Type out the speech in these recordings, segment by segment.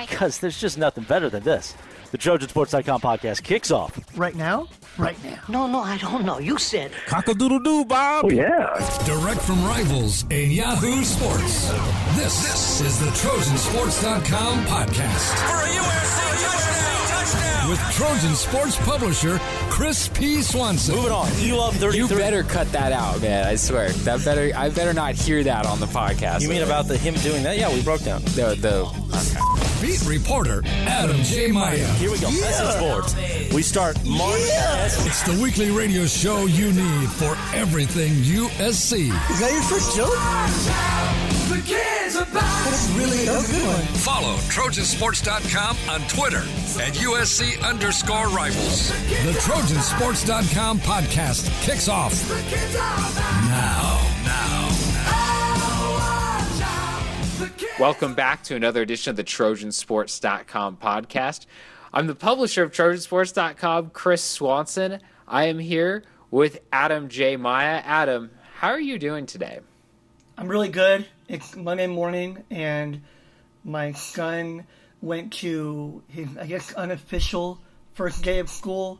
Why? Because there's just nothing better than this. The TrojanSports.com podcast kicks off. Right now? Right now. No, no, I don't know. You said. Cock-a-doodle-doo, Bob. Oh, yeah. Direct from rivals in Yahoo Sports. This, this is the Trojansports.com podcast. For a USC touchdown, touchdown. With Trojan Sports publisher Chris P. Swanson. Moving on. You love 33. You better cut that out, man. I swear. That better. I better not hear that on the podcast. You mean about the him doing that? Yeah, we broke down. the the? Okay. Beat reporter Adam J. Maya. Here we go. Message boards. We start March. It's the weekly radio show you need for everything USC. Is that your first joke? That's really a good one. Follow Trojansports.com on Twitter at USC underscore rivals. The Trojansports.com podcast kicks off now. Welcome back to another edition of the Trojansports.com podcast. I'm the publisher of Trojansports.com, Chris Swanson. I am here with Adam J. Maya. Adam, how are you doing today? I'm really good. It's Monday morning, and my son went to his, I guess, unofficial first day of school.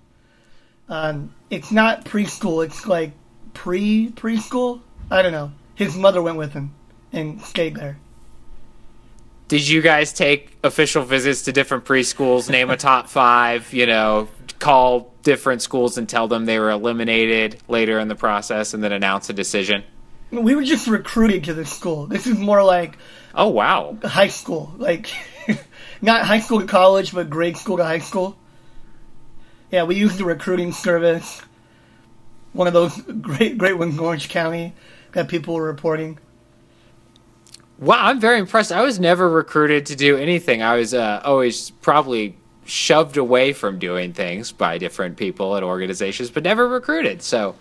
Um, it's not preschool. It's like pre preschool. I don't know. His mother went with him and stayed there. Did you guys take official visits to different preschools, name a top five, you know, call different schools and tell them they were eliminated later in the process and then announce a decision? We were just recruited to this school. This is more like Oh, wow. high school, like not high school to college, but grade school to high school. Yeah, we used the recruiting service. One of those great, great ones in Orange County that people were reporting. Wow, I'm very impressed. I was never recruited to do anything. I was uh, always probably shoved away from doing things by different people and organizations, but never recruited. So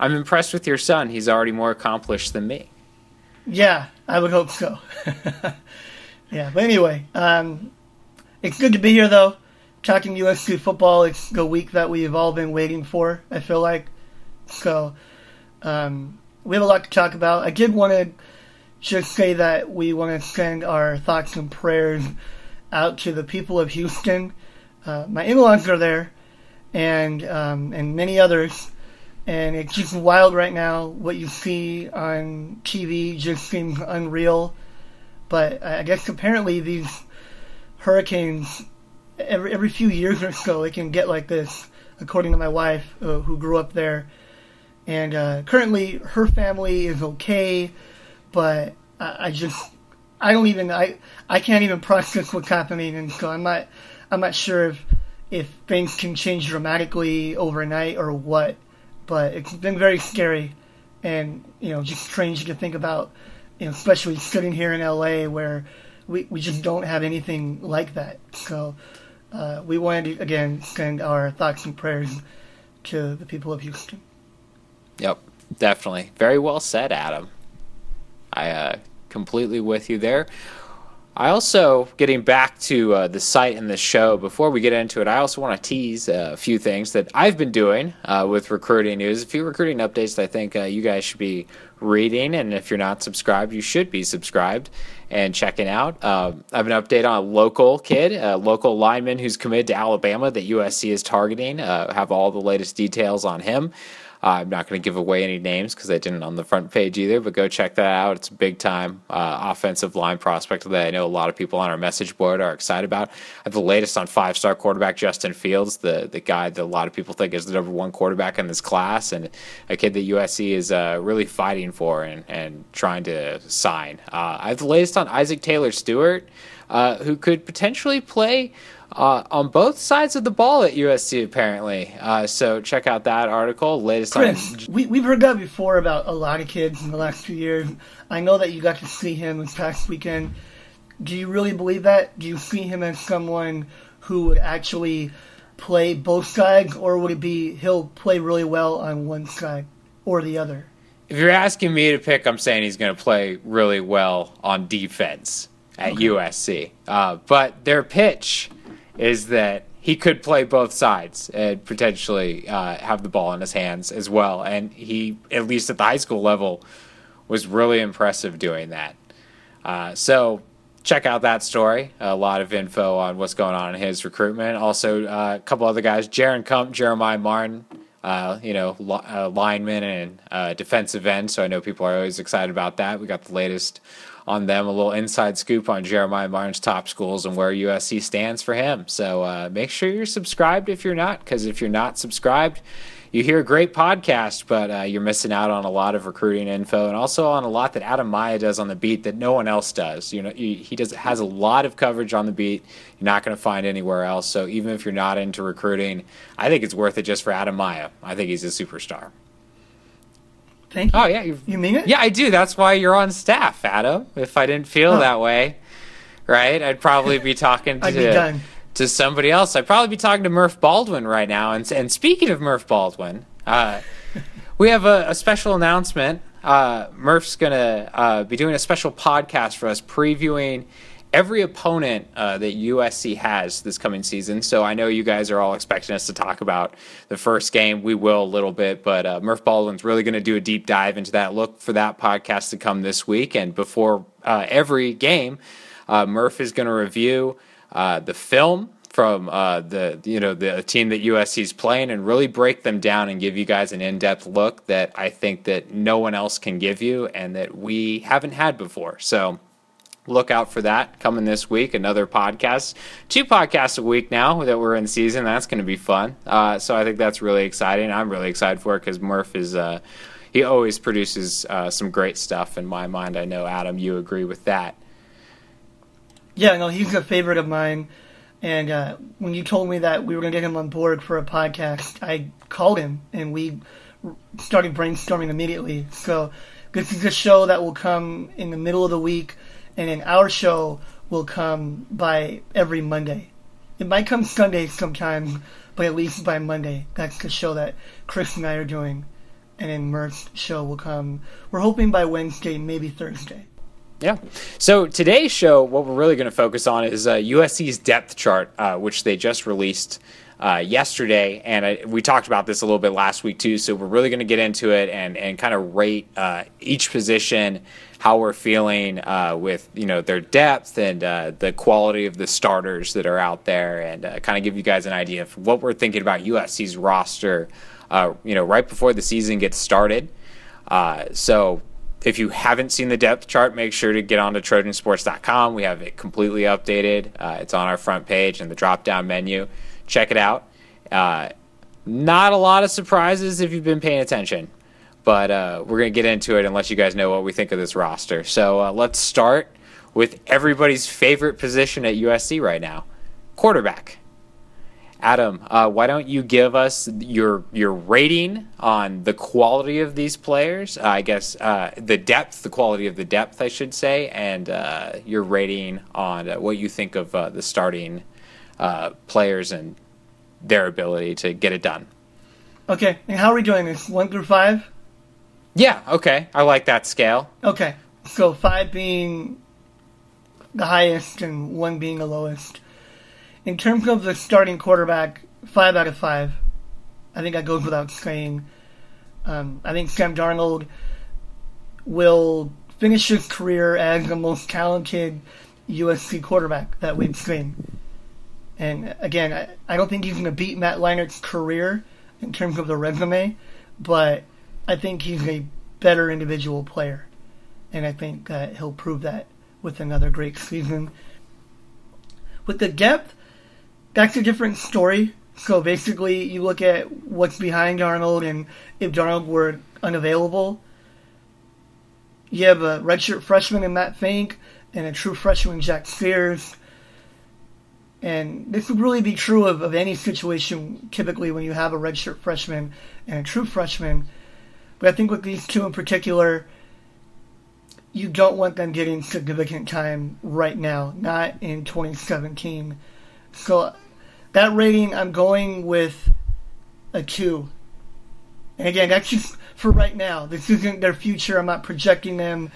I'm impressed with your son. He's already more accomplished than me. Yeah, I would hope so. yeah, but anyway, um, it's good to be here though. Talking USC football, it's the week that we've all been waiting for. I feel like so. Um, we have a lot to talk about. I did want to just say that we want to send our thoughts and prayers out to the people of Houston. Uh, my in-laws are there, and um, and many others and it's just wild right now. What you see on TV just seems unreal. But I guess apparently these hurricanes, every every few years or so, it can get like this. According to my wife, uh, who grew up there, and uh, currently her family is okay, but I, I just I don't even I I can't even process what's happening, and so I'm not I'm not sure if if things can change dramatically overnight or what but it's been very scary and you know just strange to think about you know especially sitting here in LA where we, we just don't have anything like that so uh, we wanted to again send our thoughts and prayers to the people of Houston Yep, definitely. Very well said, Adam. I uh, completely with you there. I also, getting back to uh, the site and the show, before we get into it, I also want to tease uh, a few things that I've been doing uh, with recruiting news. A few recruiting updates that I think uh, you guys should be reading. And if you're not subscribed, you should be subscribed and checking out. Um, I have an update on a local kid, a local lineman who's committed to Alabama that USC is targeting. Uh, have all the latest details on him. Uh, I'm not going to give away any names because I didn't on the front page either, but go check that out. It's a big time uh, offensive line prospect that I know a lot of people on our message board are excited about. I have the latest on five star quarterback Justin Fields, the, the guy that a lot of people think is the number one quarterback in this class, and a kid that USC is uh, really fighting for and, and trying to sign. Uh, I have the latest on Isaac Taylor Stuart, uh, who could potentially play uh, on both sides of the ball at USC, apparently. Uh, so check out that article. Latest Chris, on. we, we've heard that before about a lot of kids in the last few years. I know that you got to see him this past weekend. Do you really believe that? Do you see him as someone who would actually play both sides, or would it be he'll play really well on one side or the other? If you're asking me to pick, I'm saying he's going to play really well on defense at Okay. USC. Uh, but their pitch is that he could play both sides and potentially uh, have the ball in his hands as well. And he, at least at the high school level, was really impressive doing that. Uh, so check out that story. A lot of info on what's going on in his recruitment. Also, uh, a couple other guys: Jaron Kump, Jeremiah Martin. Uh, you know, uh, lineman and uh, defensive end. So I know people are always excited about that. We got the latest on them, a little inside scoop on Jeremiah Martin's top schools and where USC stands for him. So uh, make sure you're subscribed if you're not, because if you're not subscribed, you hear a great podcast, but uh, you're missing out on a lot of recruiting info and also on a lot that Adam Maya does on the beat that no one else does. You know, he, does has a lot of coverage on the beat. You're not going to find anywhere else. So even if you're not into recruiting, I think it's worth it just for Adam Maya. I think he's a superstar. Thank you. Oh yeah, you You mean it? Yeah, I do. That's why you're on staff, Adam. If I didn't feel Oh. that way, right, I'd probably be talking to be to somebody else. I'd probably be talking to Murph Baldwin right now. And and speaking of Murph Baldwin, uh, we have a, a special announcement. Uh, Murph's gonna uh, be doing a special podcast for us, previewing every opponent uh, that USC has this coming season. So I know you guys are all expecting us to talk about the first game. We will a little bit, but uh, Murph Baldwin's really going to do a deep dive into that. Look for that podcast to come this week, and before uh, every game, uh, Murph is going to review uh, the film from uh, the you know the team that USC is playing and really break them down and give you guys an in-depth look that I think that no one else can give you and that we haven't had before. So look out for that coming this week. Another podcast, two podcasts a week now that we're in season. That's going to be fun. Uh, so I think that's really exciting. I'm really excited for it because Murph is. Uh, he always produces uh, some great stuff in my mind. I know Adam, you agree with that. Yeah, no, he's a favorite of mine. And uh, when you told me that we were going to get him on board for a podcast, I called him and we started brainstorming immediately. So this is a show that will come in the middle of the week, and then our show will come by every Monday. It might come Sunday sometimes, but at least by Monday. That's the show that Chris and I are doing. And then Murph's show will come, we're hoping by Wednesday, maybe Thursday. Yeah. So today's show, what we're really going to focus on is uh, USC's depth chart, uh, which they just released uh, yesterday, and I, we talked about this a little bit last week too. So we're really going to get into it and and kind of rate uh, each position, how we're feeling uh, with you know their depth and uh, the quality of the starters that are out there, and uh, kind of give you guys an idea of what we're thinking about USC's roster. Uh, you know, right before the season gets started. Uh, so if you haven't seen the depth chart, make sure to get onto Trojansports.com. We have it completely updated. Uh, it's on our front page in the drop down menu. Check it out. Not a lot of surprises if you've been paying attention, but uh, we're going to get into it and let you guys know what we think of this roster. So uh, let's start with everybody's favorite position at USC right now quarterback. Adam, uh, why don't you give us your your rating on the quality of these players? Uh, I guess uh, the depth, the quality of the depth, I should say, and uh, your rating on what you think of the starting players and their ability to get it done. Okay, and how are we doing this? One through five? Yeah, okay, I like that scale. Okay, so five being the highest and one being the lowest. In terms of the starting quarterback, five out of five. I think that goes without saying. Um, I think Sam Darnold will finish his career as the most talented USC quarterback that we've seen. And again, I, I don't think he's going to beat Matt Leinart's career in terms of the resume, but I think he's a better individual player. And I think that he'll prove that with another great season. With the depth, that's a different story. So basically, you look at what's behind Darnold, and if Darnold were unavailable, you have a redshirt freshman in Matt Fink and a true freshman Jack Sears. And this would really be true of, of any situation, typically, when you have a redshirt freshman and a true freshman. But I think with these two in particular, you don't want them getting significant time right now, not in 2017. So that rating, I'm going with a two. And again, that's just for right now. This isn't their future. I'm not projecting them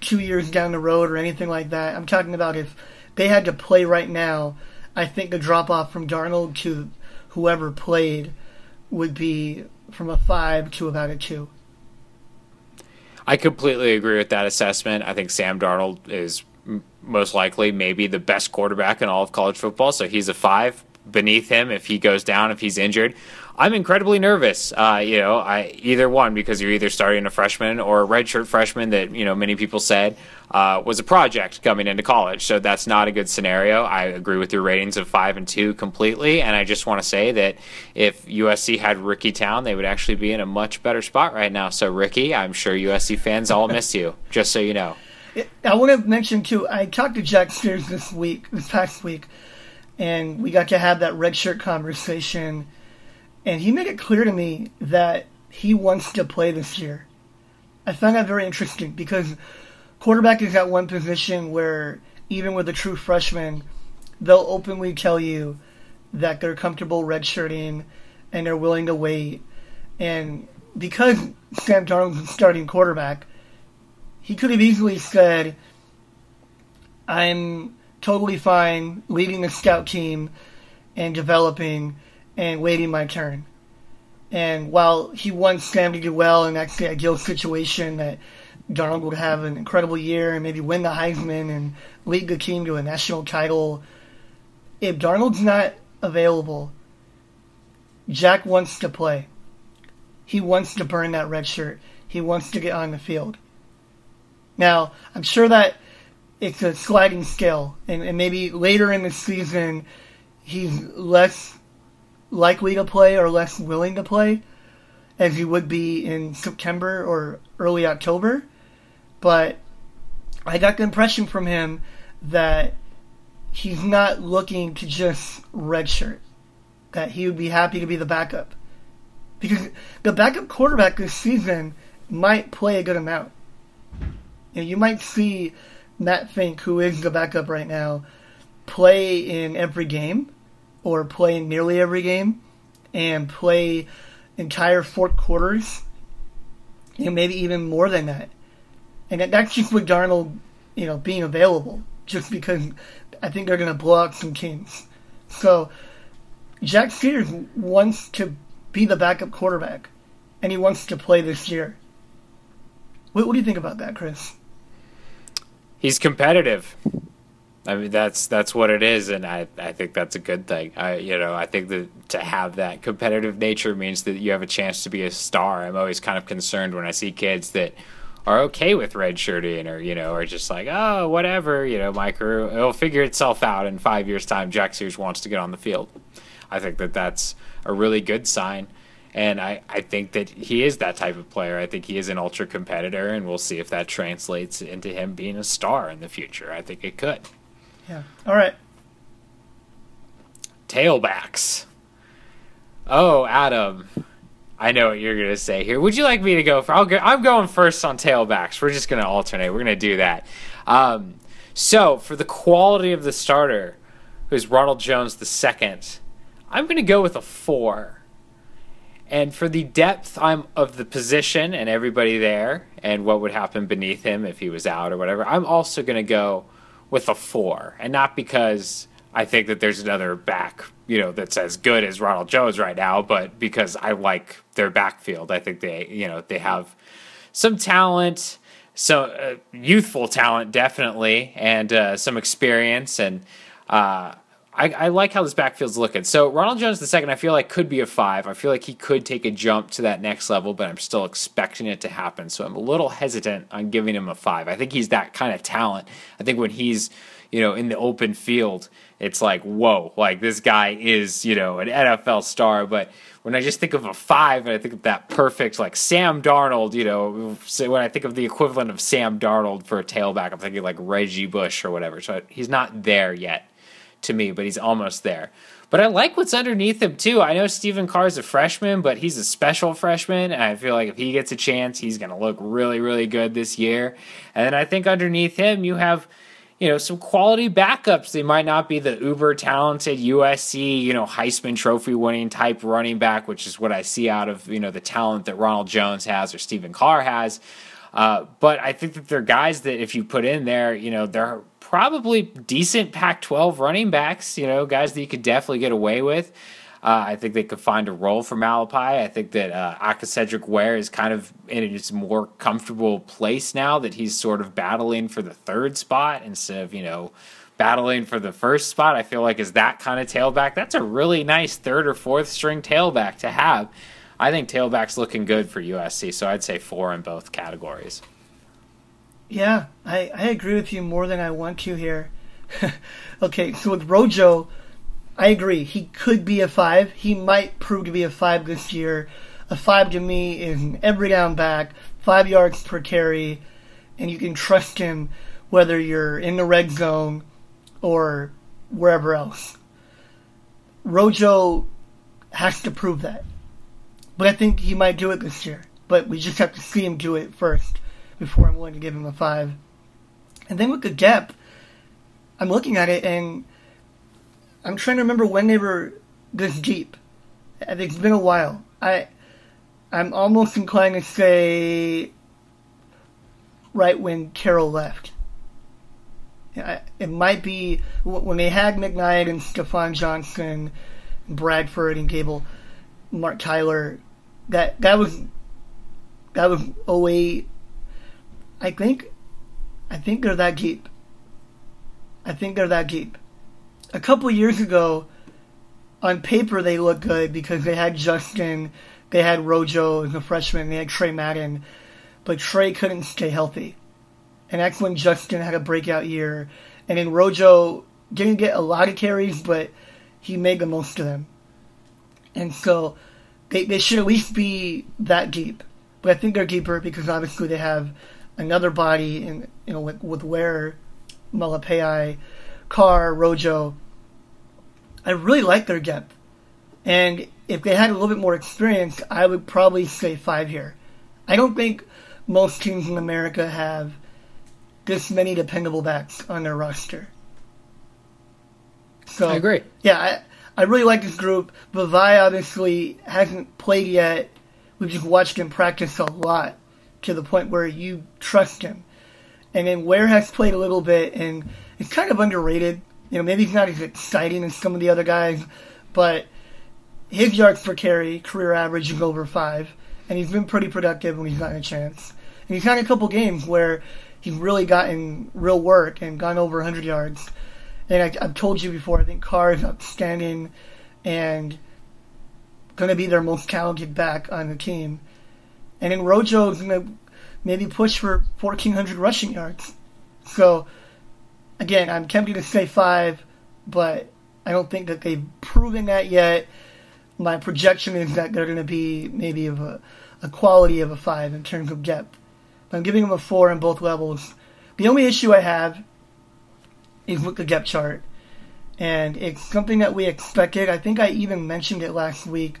two years down the road or anything like that. I'm talking about if they had to play right now, I think the drop off from Darnold to whoever played would be from a five to about a two. I completely agree with that assessment. I think Sam Darnold is most likely maybe the best quarterback in all of college football. So he's a five. Beneath him, if he goes down, if he's injured, I'm incredibly nervous. Uh, you know, I either one because you're either starting a freshman or a redshirt freshman that you know many people said uh, was a project coming into college. So that's not a good scenario. I agree with your ratings of five and two completely, and I just want to say that if USC had Ricky Town, they would actually be in a much better spot right now. So Ricky, I'm sure USC fans all miss you. Just so you know. I want to mention too. I talked to Jack Sears this week, this past week, and we got to have that redshirt conversation. And he made it clear to me that he wants to play this year. I found that very interesting because quarterback is that one position where even with a true freshman, they'll openly tell you that they're comfortable redshirting and they're willing to wait. And because Sam Darnold's starting quarterback, he could have easily said, I'm totally fine leading the scout team and developing and waiting my turn. And while he wants Sam to do well that's the ideal situation that Darnold would have an incredible year and maybe win the Heisman and lead the team to a national title, if Darnold's not available, Jack wants to play. He wants to burn that red shirt. He wants to get on the field. Now, I'm sure that it's a sliding scale, and, and maybe later in the season, he's less likely to play or less willing to play as he would be in September or early October. But I got the impression from him that he's not looking to just redshirt, that he would be happy to be the backup. Because the backup quarterback this season might play a good amount. You, know, you might see Matt Fink, who is the backup right now, play in every game or play nearly every game and play entire fourth quarters, and maybe even more than that. And that's just with Darnold, you know, being available, just because I think they're going to blow out some teams. So Jack Sears wants to be the backup quarterback, and he wants to play this year. What, what do you think about that, Chris? He's competitive. I mean that's that's what it is, and I, I think that's a good thing. I you know I think that to have that competitive nature means that you have a chance to be a star. I'm always kind of concerned when I see kids that are okay with redshirting or you know are just like oh whatever you know my career it'll figure itself out in five years time. Jack Sears wants to get on the field. I think that that's a really good sign. And I, I think that he is that type of player. I think he is an ultra competitor, and we'll see if that translates into him being a star in the future. I think it could. Yeah. All right. Tailbacks. Oh, Adam. I know what you're going to say here. Would you like me to go? For, I'll go, I'm going first on tailbacks. We're just going to alternate. We're going to do that. Um, so, for the quality of the starter, who's Ronald Jones the second, I'm going to go with a four. And for the depth I'm of the position and everybody there, and what would happen beneath him if he was out or whatever, I'm also going to go with a four, and not because I think that there's another back, you know, that's as good as Ronald Jones right now, but because I like their backfield. I think they, you know, they have some talent, so uh, youthful talent definitely, and uh, some experience, and uh, I, I, like how this backfield's looking. So Ronald Jones the second, I feel like could be a five. I feel like he could take a jump to that next level, but I'm still expecting it to happen. So I'm a little hesitant on giving him a five. I think he's that kind of talent. I think when he's you know in the open field, it's like whoa, like this guy is you know an NFL star. But when I just think of a five, and I think of that perfect like Sam Darnold, you know, so when I think of the equivalent of Sam Darnold for a tailback, I'm thinking like Reggie Bush or whatever. So he's not there yet to me, but he's almost there. But I like what's underneath him too. I know Stephen Carr is a freshman, but he's a special freshman, and I feel like if he gets a chance, he's going to look really, really good this year. And then I think underneath him, you have, you know, some quality backups. They might not be the uber talented USC, you know, Heisman Trophy winning type running back, which is what I see out of you know the talent that Ronald Jones has or Stephen Carr has. Uh, but I think that they're guys that if you put in there, you know, they're probably decent Pac 12 running backs, you know, guys that you could definitely get away with. Uh, I think they could find a role for Malepeai. I think that uh, Aca'Cedric Ware is kind of in his more comfortable place now that he's sort of battling for the third spot instead of, you know, battling for the first spot. I feel like is that kind of tailback. That's a really nice third or fourth string tailback to have. I think tailback's looking good for USC, so I'd say four in both categories. Yeah, I, I agree with you more than I want to here. okay, so with Rojo, I agree. He could be a five. He might prove to be a five this year. A five to me is every down back, five yards per carry, and you can trust him whether you're in the red zone or wherever else. Rojo has to prove that. But I think he might do it this year. But we just have to see him do it first before I'm willing to give him a five. And then with the depth, I'm looking at it and I'm trying to remember when they were this deep. I think it's been a while. I I'm almost inclined to say right when Carroll left. It might be when they had McKnight and Stafon Johnson, Bradford and Gable, Marc Tyler. That that was that was 08. I think I think they're that deep. I think they're that deep. A couple years ago, on paper they looked good because they had Justin, they had Rojo as a freshman, they had Tre Madden, but Tre couldn't stay healthy. And that's when Justin had a breakout year. And then Rojo didn't get a lot of carries, but he made the most of them. And so they, they should at least be that deep. But I think they're deeper because obviously they have another body in you know with, with Ware, Malepeai, Carr, Rojo. I really like their depth. And if they had a little bit more experience, I would probably say five here. I don't think most teams in America have this many dependable backs on their roster. So I agree. Yeah, I, I really like this group. Vavae obviously hasn't played yet. We've just watched him practice a lot to the point where you trust him. And then Ware has played a little bit, and it's kind of underrated. You know, maybe he's not as exciting as some of the other guys, but his yards per carry, career average is over five, and he's been pretty productive when he's gotten a chance. And he's had a couple games where he's really gotten real work and gone over 100 yards. And I, have told you before, I think Carr is outstanding and going to be their most talented back on the team. And then Rojo is going to maybe push for 1,400 rushing yards. So, again, I'm tempted to say five, but I don't think that they've proven that yet. My projection is that they're going to be maybe of a, a quality of a five in terms of depth. I'm giving them a four in both levels. The only issue I have is with the depth chart. And it's something that we expected. I think I even mentioned it last week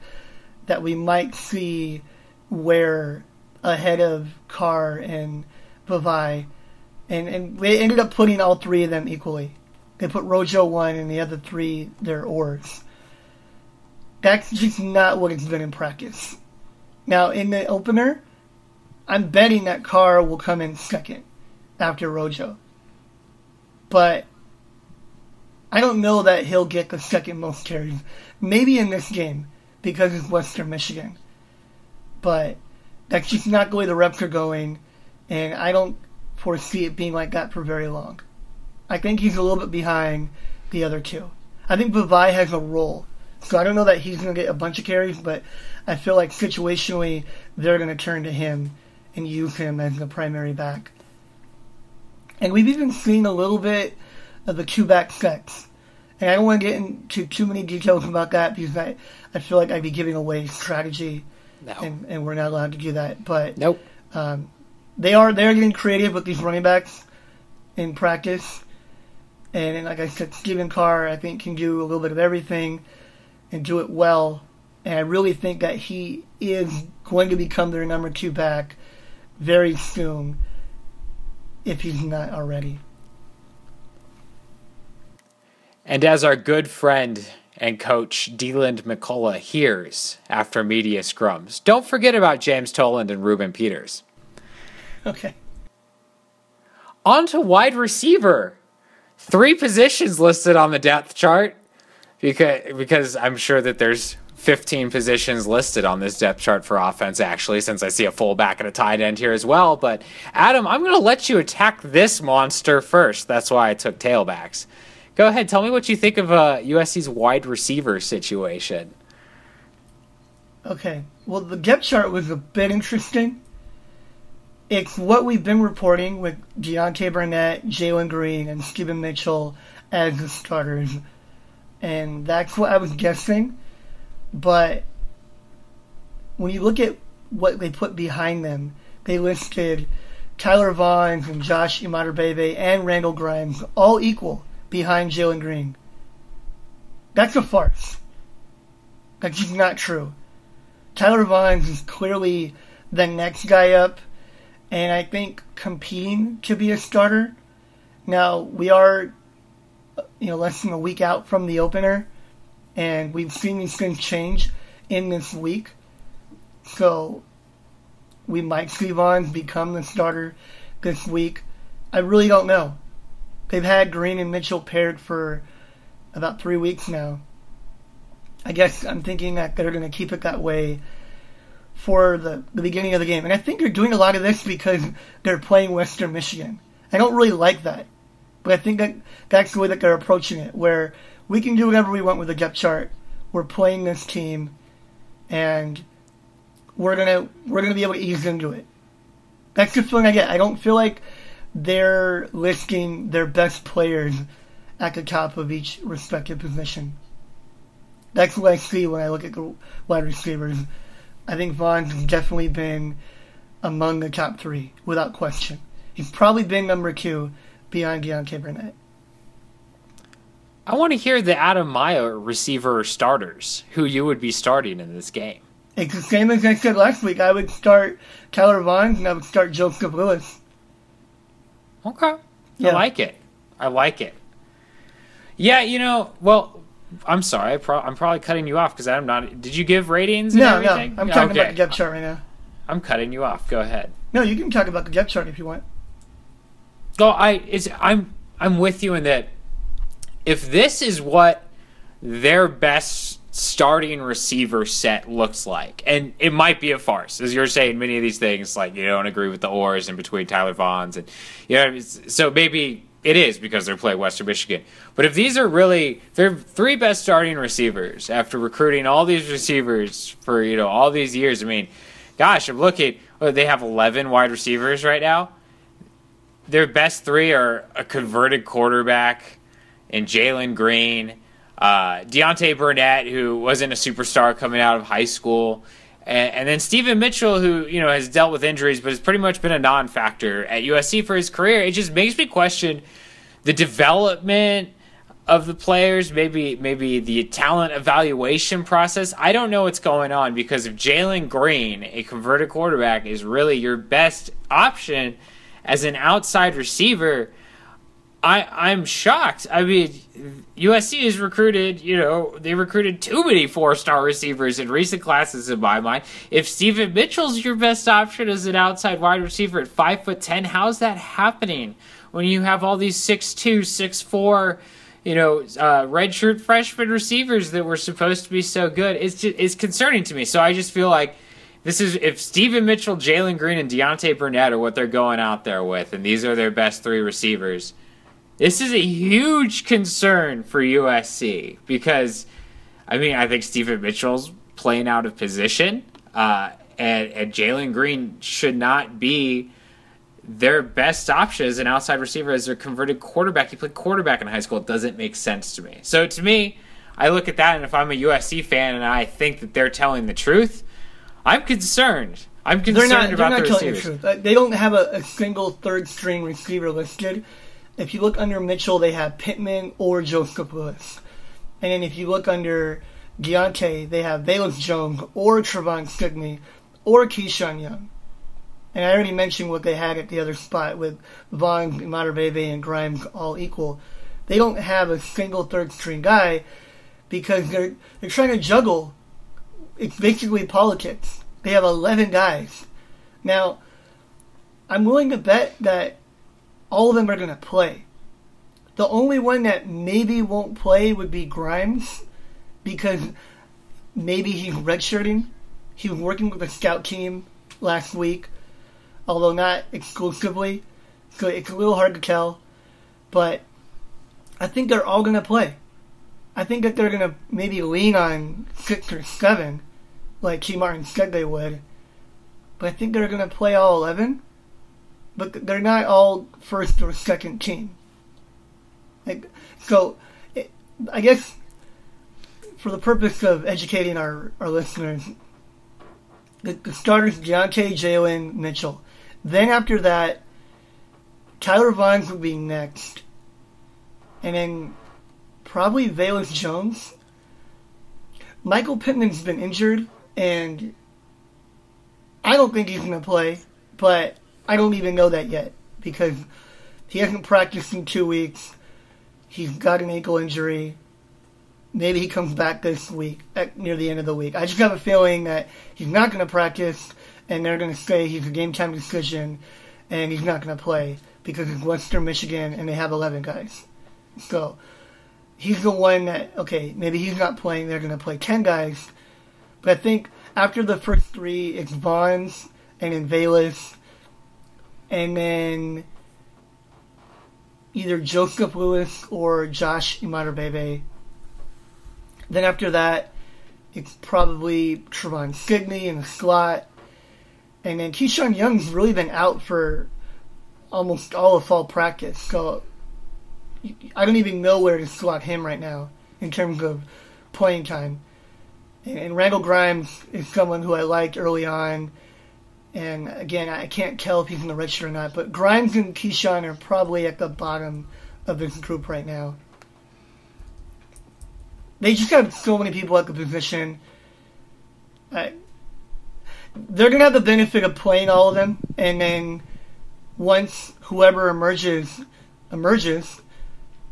that we might see Ware ahead of Carr and Vavae. And, and they ended up putting all three of them equally. They put Rojo one and the other three, their oars. That's just not what it's been in practice. Now, in the opener, I'm betting that Carr will come in second after Rojo. But I don't know that he'll get the second most carries. Maybe in this game because it's Western Michigan. But that's just not the way the reps are going, and I don't foresee it being like that for very long. I think he's a little bit behind the other two. I think Vavae has a role. So I don't know that he's going to get a bunch of carries, but I feel like situationally they're going to turn to him and use him as the primary back. And we've even seen a little bit of the two back sets. And I don't want to get into too many details about that because I, I feel like I'd be giving away strategy. No. And, and we're not allowed to do that. But Nope. um, they are they're getting creative with these running backs in practice. And, and like I said, Stephen Carr I think can do a little bit of everything and do it well. And I really think that he is going to become their number two back very soon if he's not already. And as our good friend and coach Deland McCullough hears after media scrums, don't forget about James Toland and Ruben Peters. Okay. On to wide receiver. Three positions listed on the depth chart. because because I'm sure that there's 15 positions listed on this depth chart for offense actually since I see a fullback and a tight end here as well but Adam I'm going to let you attack this monster first that's why I took tailbacks go ahead tell me what you think of uh, USC's wide receiver situation Okay. Well, the depth chart was a bit interesting. It's what we've been reporting with Deontay Burnett, Jalen Greene, and Steven Mitchell as the starters. And that's what I was guessing. But when you look at what they put behind them, they listed Tyler Vaughn and Josh Imatorbhebhe and Randal Grimes all equal behind Jalen Greene. That's a farce. That's just not true. Tyler Vaughns is clearly the next guy up, and I think competing to be a starter. Now we are, you know, less than a week out from the opener, and we've seen these things change in this week. So we might see Vaughns become the starter this week. I really don't know. They've had Greene and Mitchell paired for about three weeks now. I guess I'm thinking that they're going to keep it that way for the, the beginning of the game. And I think they're doing a lot of this because they're playing Western Michigan. I don't really like that. But I think that that's the way that they're approaching it, where we can do whatever we want with the depth chart. We're playing this team, and we're gonna we're gonna be able to ease into it. That's the feeling I get. I don't feel like they're listing their best players at the top of each respective position. That's what I see when I look at the wide receivers. I think Vaughn's definitely been among the top three, without question. He's probably been number two behind Deontay Burnett. I want to hear the Adam Maya receiver starters who you would be starting in this game. It's the same as I said last week. I would start Tyler Vaughn and I would start Joseph Lewis. Okay. Yeah. I like it. I like it. Yeah, you know, well, I'm sorry. I pro- I'm probably cutting you off because I'm not. Did you give ratings? No, no. I'm talking okay. about the depth chart right now. I'm cutting you off. Go ahead. No, you can talk about the depth chart if you want. Go. I. It's. I'm. I'm with you in that. If this is what their best starting receiver set looks like, and it might be a farce, as you're saying, many of these things like you don't agree with the ors in between Tyler Vaughns and you know, so maybe it is because they're playing Western Michigan. But if these are really their three best starting receivers after recruiting all these receivers for you know all these years, I mean, gosh, I'm looking. oh, They have 11 wide receivers right now their best three are a converted quarterback and Jalen Greene, uh, Deontay Burnett, who wasn't a superstar coming out of high school, and, and then Steven Mitchell, who you know has dealt with injuries but has pretty much been a non-factor at USC for his career. It just makes me question the development of the players, maybe maybe the talent evaluation process. I don't know what's going on because if Jalen Greene, a converted quarterback, is really your best option as an outside receiver, I I'm shocked. I mean, USC has recruited, you know, they recruited too many four star receivers in recent classes in my mind. If Steven Mitchell's your best option as an outside wide receiver at five foot ten, how's that happening when you have all these six two, six four, you know, uh, redshirt freshman receivers that were supposed to be so good? It's just, it's concerning to me. So I just feel like this is if Steven Mitchell, Jalen Greene, and Deontay Burnett are what they're going out there with, and these are their best three receivers. This is a huge concern for USC because, I mean, I think Steven Mitchell's playing out of position, uh, and, and Jalen Greene should not be their best option as an outside receiver as their converted quarterback. He played quarterback in high school. It doesn't make sense to me. So to me, I look at that, and if I'm a USC fan and I think that they're telling the truth, I'm concerned. I'm They're concerned not. They're about not the telling the receivers. truth. Uh, They don't have a, a single third string receiver listed. If you look under Mitchell, they have Pittman or Lewis, and then if you look under Deontay, they have Velus Jones or Trevon Sidney or Keyshawn Young. And I already mentioned what they had at the other spot with Vaughn, Imatorbhebhe, and Grimes all equal. They don't have a single third string guy because they're they're trying to juggle. It's basically politics. They have eleven guys. Now, I'm willing to bet that all of them are going to play. The only one that maybe won't play would be Grimes because maybe he's redshirting. He was working with the scout team last week, although not exclusively. So it's a little hard to tell. But I think they're all going to play. I think that they're going to maybe lean on six or seven, like Tee Martin said they would. But I think they're going to play all 11. But they're not all first or second team. Like, so, it, I guess for the purpose of educating our, our listeners, the, the starters Deontay, Jalen, Mitchell. Then after that, Tyler Vaughns would be next. And then probably Velus Jones. Michael Pittman's been injured, and I don't think he's going to play, but I don't even know that yet because he hasn't practiced in two weeks. He's got an ankle injury. Maybe he comes back this week, at, near the end of the week. I just have a feeling that he's not going to practice, and they're going to say he's a game time decision, and he's not going to play because it's Western Michigan and they have 11 guys. So he's the one that, okay, maybe he's not playing, they're going to play 10 guys. But I think after the first three, it's Vaughns and Velus, and then either Joseph Lewis or Josh Imatorbhebhe. Then after that, it's probably Trevon Sidney in the slot. And then Keyshawn Young's really been out for almost all of fall practice. So I don't even know where to slot him right now in terms of playing time. And, and Randall Grimes is someone who I liked early on. And again, I can't tell if he's in the register or not, but Grimes and Keyshawn are probably at the bottom of this group right now. They just have so many people at the position. They're going to have the benefit of playing all of them, and then once whoever emerges emerges,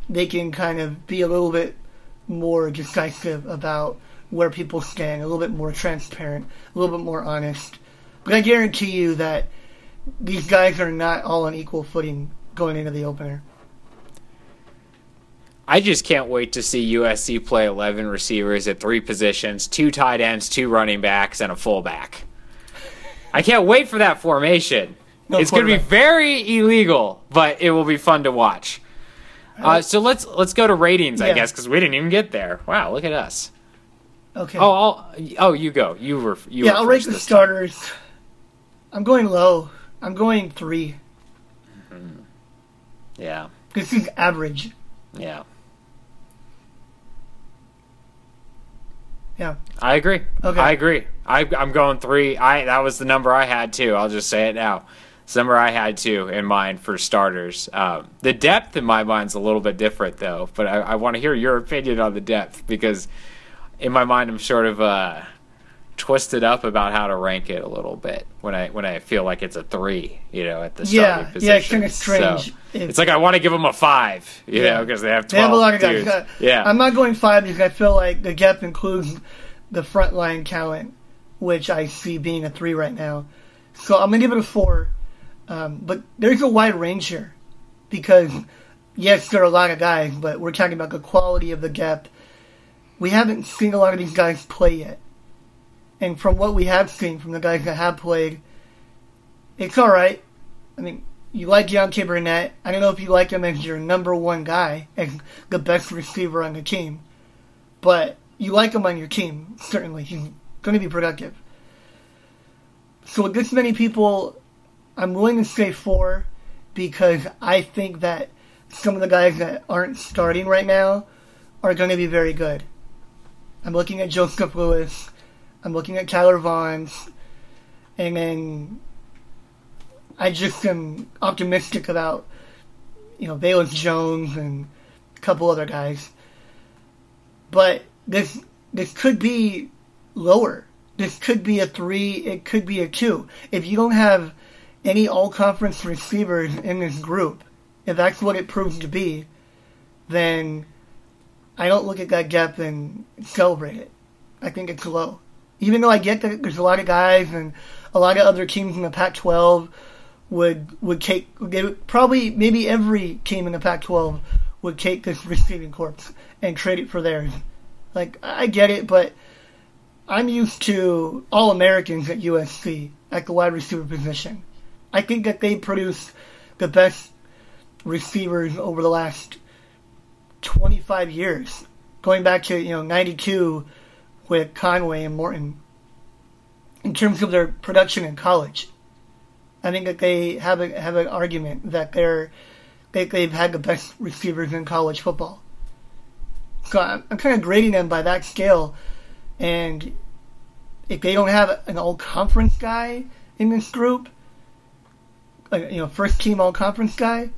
they can kind of be a little bit more decisive about where people stand, a little bit more transparent, a little bit more honest. But I guarantee you that these guys are not all on equal footing going into the opener. I just can't wait to see USC play 11 receivers at three positions, two tight ends, two running backs, and a fullback. I can't wait for that formation. No it's going to be very illegal, but it will be fun to watch. Uh, so let's let's go to ratings, I guess, because we didn't even get there. Wow, look at us. Okay. Oh, I'll, oh, you go. You were you yeah, were I'll rate the starters. time. I'm going low. I'm going three. Yeah, This is average. yeah, Yeah. I agree. Okay. I agree. I, I'm going three. I that was the number I had too. I'll just say it now. It's the number I had too in mind for starters. Um, the depth in my mind's a little bit different though, but I, I want to hear your opinion on the depth because in my mind I'm sort of uh, twisted up about how to rank it a little bit when I when I feel like it's a three, you know, at the starting position. yeah, it's kinda strange. So, If- it's like I want to give them a five, you Yeah. know, because they have They have a lot of guys. dudes. Uh, Yeah, I'm not going five because I feel like the gap includes the frontline talent, which I see being a three right now. So I'm gonna give it a four. Um, but there's a wide range here because yes, there are a lot of guys, but we're talking about the quality of the gap. We haven't seen a lot of these guys play yet, and from what we have seen from the guys that have played, it's all right. I mean, you like Deontay Burnett. I don't know if you like him as your number one guy, and the best receiver on the team, but you like him on your team. Certainly, he's going to be productive. So with this many people, I'm willing to say four because I think that some of the guys that aren't starting right now are going to be very good. I'm looking at Joseph Lewis. I'm looking at Tyler Vaughns. And then I just am optimistic about, you know, Velus Jones and a couple other guys. But this this could be lower. This could be a three. It could be a two. If you don't have any all conference receivers in this group, if that's what it proves to be, then I don't look at that gap and celebrate it. I think it's low. Even though I get that there's a lot of guys and a lot of other teams in the Pac-12 would would take would, probably maybe every team in the Pac-12 would take this receiving corps and trade it for theirs. Like I get it, but I'm used to all Americans at USC at the wide receiver position. I think that they produce the best receivers over the last 25 years, going back to you know '92 with Conway and Morton. In terms of their production in college, I think that they have a, have an argument that they're they, they've had the best receivers in college football. So I'm, I'm kind of grading them by that scale, and if they don't have an all conference guy in this group, you know, first team all conference guy,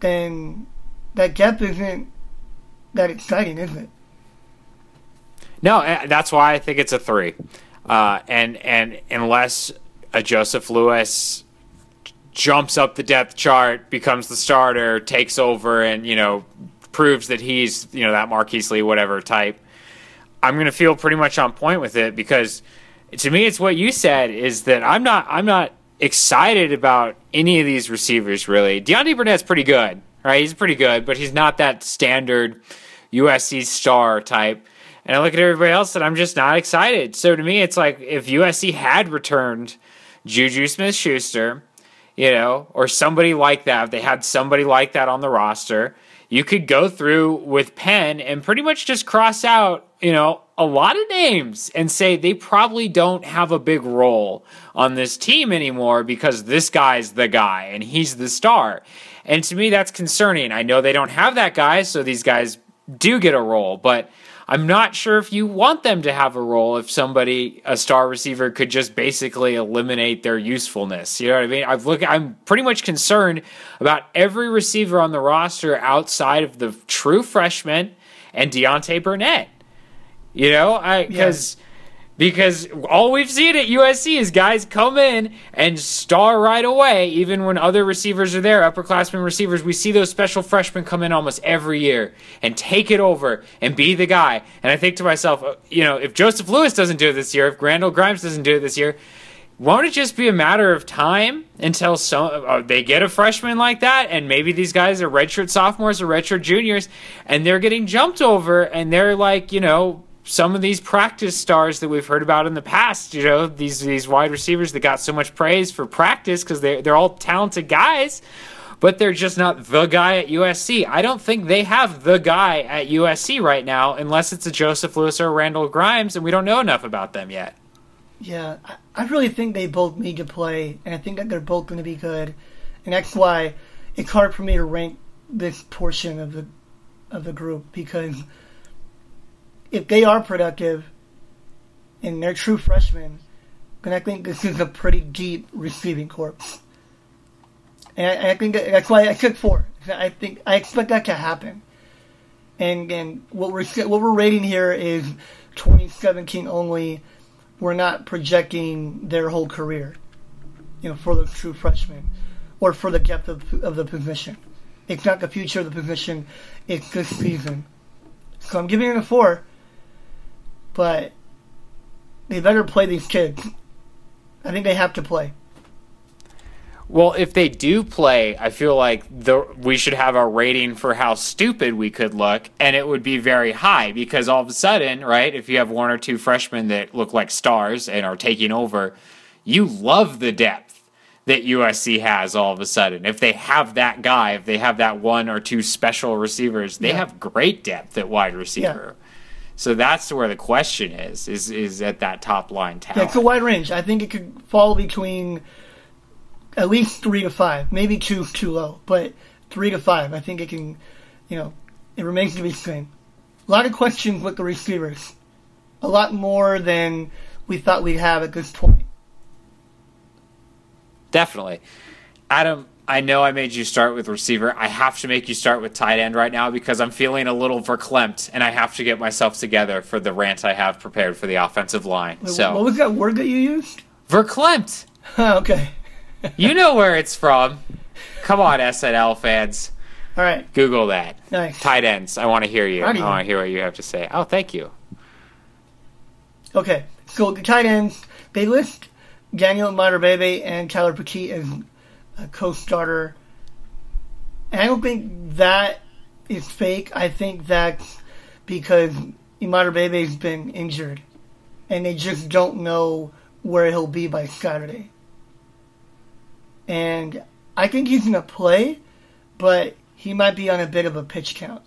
then that depth isn't that exciting, is it? No, eh, that's why I think it's a three. Uh, and and unless a Joseph Lewis jumps up the depth chart, becomes the starter, takes over, and you know proves that he's you know that Marquise Lee whatever type, I'm to feel pretty much on point with it because to me it's what you said is that I'm not I'm not excited about any of these receivers really. Deontay Burnett's pretty good, right? He's pretty good, but he's not that standard USC star type. And I look at everybody else and I'm just not excited. So to me, it's like if USC had returned Juju Smith Schuster, you know, or somebody like that, if they had somebody like that on the roster, you could go through with Penn and pretty much just cross out, you know, a lot of names and say they probably don't have a big role on this team anymore because this guy's the guy and he's the star. And to me, that's concerning. I know they don't have that guy, so these guys do get a role, but I'm not sure if you want them to have a role if somebody, a star receiver, could just basically eliminate their usefulness. You know what I mean? I've look, I'm pretty much concerned about every receiver on the roster outside of the true freshman and Deontay Burnett. You know, I because. Because all we've seen at USC is guys come in and star right away, even when other receivers are there, upperclassmen receivers. We see those special freshmen come in almost every year and take it over and be the guy. And I think to myself, uh, you know, if Joseph Lewis doesn't do it this year, if Randal Grimes doesn't do it this year, won't it just be a matter of time until some, uh, they get a freshman like that and maybe these guys are redshirt sophomores or redshirt juniors and they're getting jumped over and they're like you know some of these practice stars that we've heard about in the past, you know, these these wide receivers that got so much praise for practice because they they're all talented guys, but they're just not the guy at USC. I don't think they have the guy at USC right now, unless it's a Joseph Lewis or Randal Grimes, and we don't know enough about them yet. Yeah, I really think they both need to play, and I think that they're both going to be good, and that's why it's hard for me to rank this portion of the of the group because if they are productive and they're true freshmen, then I think this is a pretty deep receiving corps. And I, I think that, that's why I took four. I think I expect that to happen. And and what we're what we're rating here is 2017 only. We're not projecting their whole career, you know, for the true freshmen or for the depth of, of the position. It's not the future of the position. It's this season. So I'm giving it a four but they better play these kids. I think they have to play. Well, if they do play, I feel like the we should have a rating for how stupid we could look, and it would be very high because all of a sudden, right? If you have one or two freshmen that look like stars and are taking over, you love the depth that USC has all of a sudden. If they have that guy, if they have that one or two special receivers, they yeah. have great depth at wide receiver. Yeah. So that's where the question is: is is at that top line talent? Yeah, it's a wide range. I think it could fall between at least three to five, maybe two too low, but three to five. I think it can, you know, it remains to be seen. A lot of questions with the receivers, a lot more than we thought we'd have at this point. Definitely, Adam. I know I made you start with receiver. I have to make you start with tight end right now because I'm feeling a little verklempt and I have to get myself together for the rant I have prepared for the offensive line. Wait, so what was that word that you used? Verklempt. okay. you know where it's from. Come on, SNL fans. All right. Google that. Nice. Tight ends. I want to hear you. I want to hear what you have to say. Oh, thank you. Okay. So the tight ends, they list Daniel Imatorbhebhe and Tyler Petite as a co-starter. And I don't think that is fake. I think that's because Imatorbhebhe's been injured, and they just don't know where he'll be by Saturday. And I think he's to play, but he might be on a bit of a pitch count.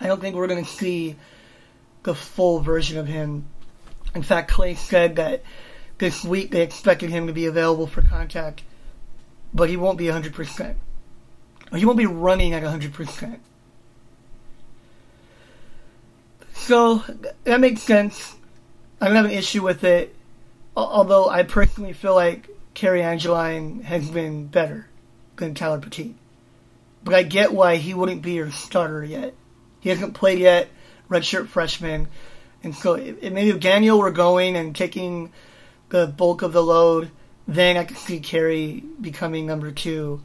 I don't think we're going to see the full version of him. In fact, Clay said that this week they expected him to be available for contact, but he won't be 100%. He won't be running at 100%. So, that makes sense. I don't have an issue with it, although I personally feel like Cary Angeline has been better than Tyler Petite. But I get why he wouldn't be your starter yet. He hasn't played yet, redshirt freshman. And so if maybe if Daniel were going and taking the bulk of the load, then I could see Cary becoming number two.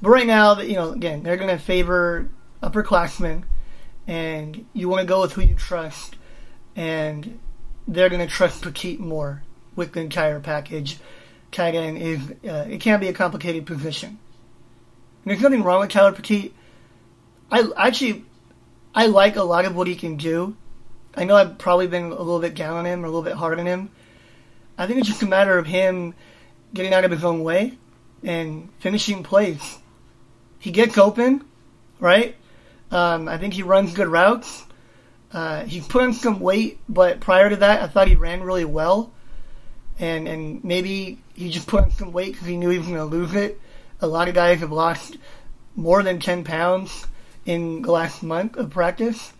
But right now, you know, again, they're going to favor upperclassmen, and you want to go with who you trust, and they're going to trust Petite more with the entire package. Tight end is uh, it can be a complicated position. And there's nothing wrong with Tyler Petite. I actually I like a lot of what he can do. I know I've probably been a little bit down on him or a little bit hard on him. I think it's just a matter of him getting out of his own way and finishing plays. He gets open, right? Um, I think he runs good routes. Uh, he put on some weight, but prior to that, I thought he ran really well. And and maybe he just put on some weight because he knew he was going to lose it. A lot of guys have lost more than 10 pounds in the last month of practice.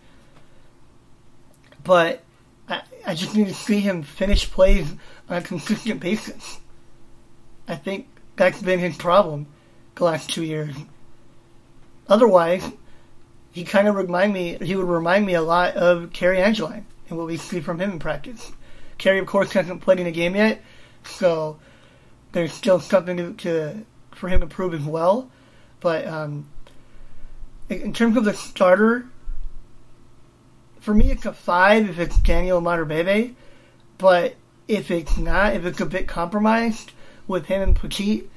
But I, I just need to see him finish plays on a consistent basis. I think that's been his problem the last two years. Otherwise, he kind of remind me. He would remind me a lot of Cary Angeline and what we see from him in practice. Cary, of course, hasn't played in a game yet, so there's still something to, to for him to prove as well. But um, in terms of the starter, for me it's a five if it's Daniel Imatorbhebhe, but if it's not, if it's a bit compromised with him and Petite,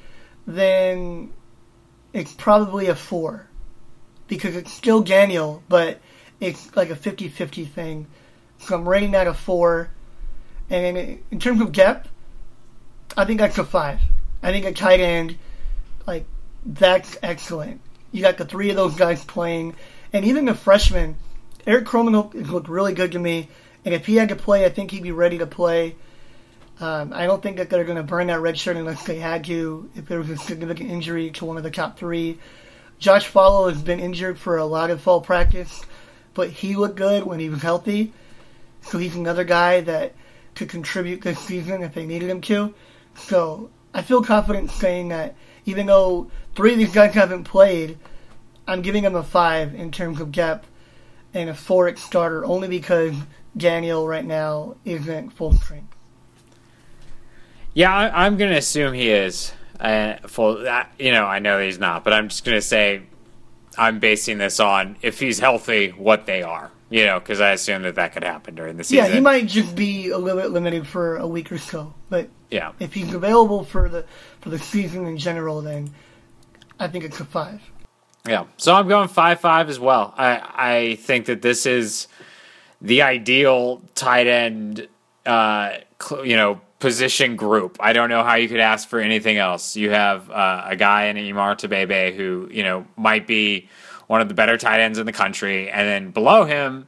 then it's probably a four. Because it's still Daniel, but it's like a 50-50 thing. So I'm rating that a four. And in, in terms of depth, I think that's a five. I think a tight end, like, that's excellent. You got the three of those guys playing, and even the freshman, Eric Kromer looked really good to me. And if he had to play, I think he'd be ready to play. Um, I don't think that they're going to burn that red shirt unless they had to. If there was a significant injury to one of the top three, Josh Falo has been injured for a lot of fall practice, but he looked good when he was healthy. So he's another guy that could contribute this season if they needed him to. So I feel confident saying that even though three of these guys haven't played, I'm giving them a five in terms of depth and a four at starter only because Daniel right now isn't full strength. Yeah, I, am going to assume he is uh, full. Uh, you know, I know he's not, but I'm just going to say I'm basing this on if he's healthy, what they are. You know, because I assume that that could happen during the season. Yeah, he might just be a little bit limited for a week or so, but yeah, if he's available for the for the season in general, then I think it's a five. Yeah, so I'm going five five as well. I I think that this is the ideal tight end, uh, you know, position group. I don't know how you could ask for anything else. You have uh, a guy in Imatorbhebhe who you know might be one of the better tight ends in the country. And then below him,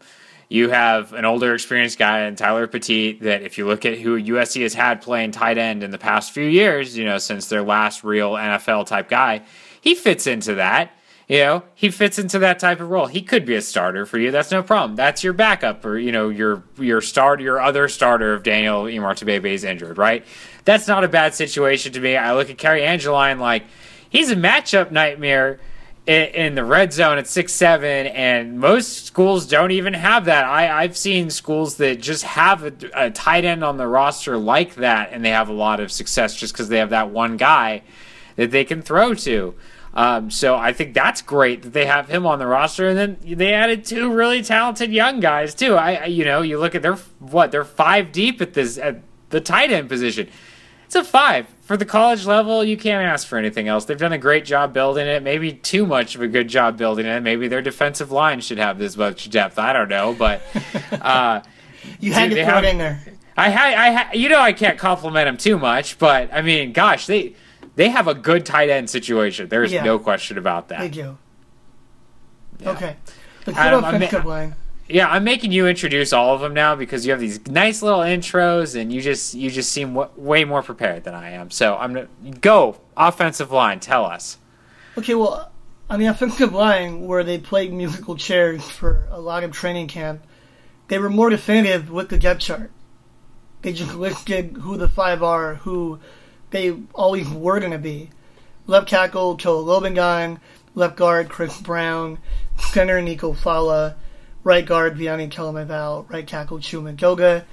you have an older, experienced guy in Tyler Petite. That if you look at who USC has had playing tight end in the past few years, you know, since their last real NFL type guy, he fits into that. You know, he fits into that type of role. He could be a starter for you. That's no problem. That's your backup, or you know, your your start, your other starter if Daniel Imatorbhebhe is injured, right? That's not a bad situation to me. I look at Cary Angeline like he's a matchup nightmare in, the red zone at six seven, and most schools don't even have that. I, I've seen schools that just have a, a tight end on the roster like that, and they have a lot of success just because they have that one guy that they can throw to. Um, so I think that's great that they have him on the roster, and then they added two really talented young guys too. I, you know, you look at their what they're five deep at this at the tight end position. it's a five for the college level. You can't ask for anything else. They've done a great job building it. Maybe too much of a good job building it. Maybe their defensive line should have this much depth. I don't know, but uh, You had Dude, to have- in there. I, I, ha- you know, I can't compliment them too much, but I mean, gosh, they they have a good tight end situation. There's Yeah. no question about that. They do. Yeah. Okay. The good Adam, line. Yeah, I'm making you introduce all of them now because you have these nice little intros, and you just you just seem w- way more prepared than I am. So I'm gonna go offensive line. Tell us. Okay, well, on the offensive line, where they played musical chairs for a lot of training camp, they were more definitive with the depth chart. They just listed who the five are, who they always were going to be. Left tackle, Toa Lobendahn. Left guard, Chris Brown. Center, Nico Falah. Right guard, Viane Talamaivao. Right tackle, Chuma Edoga.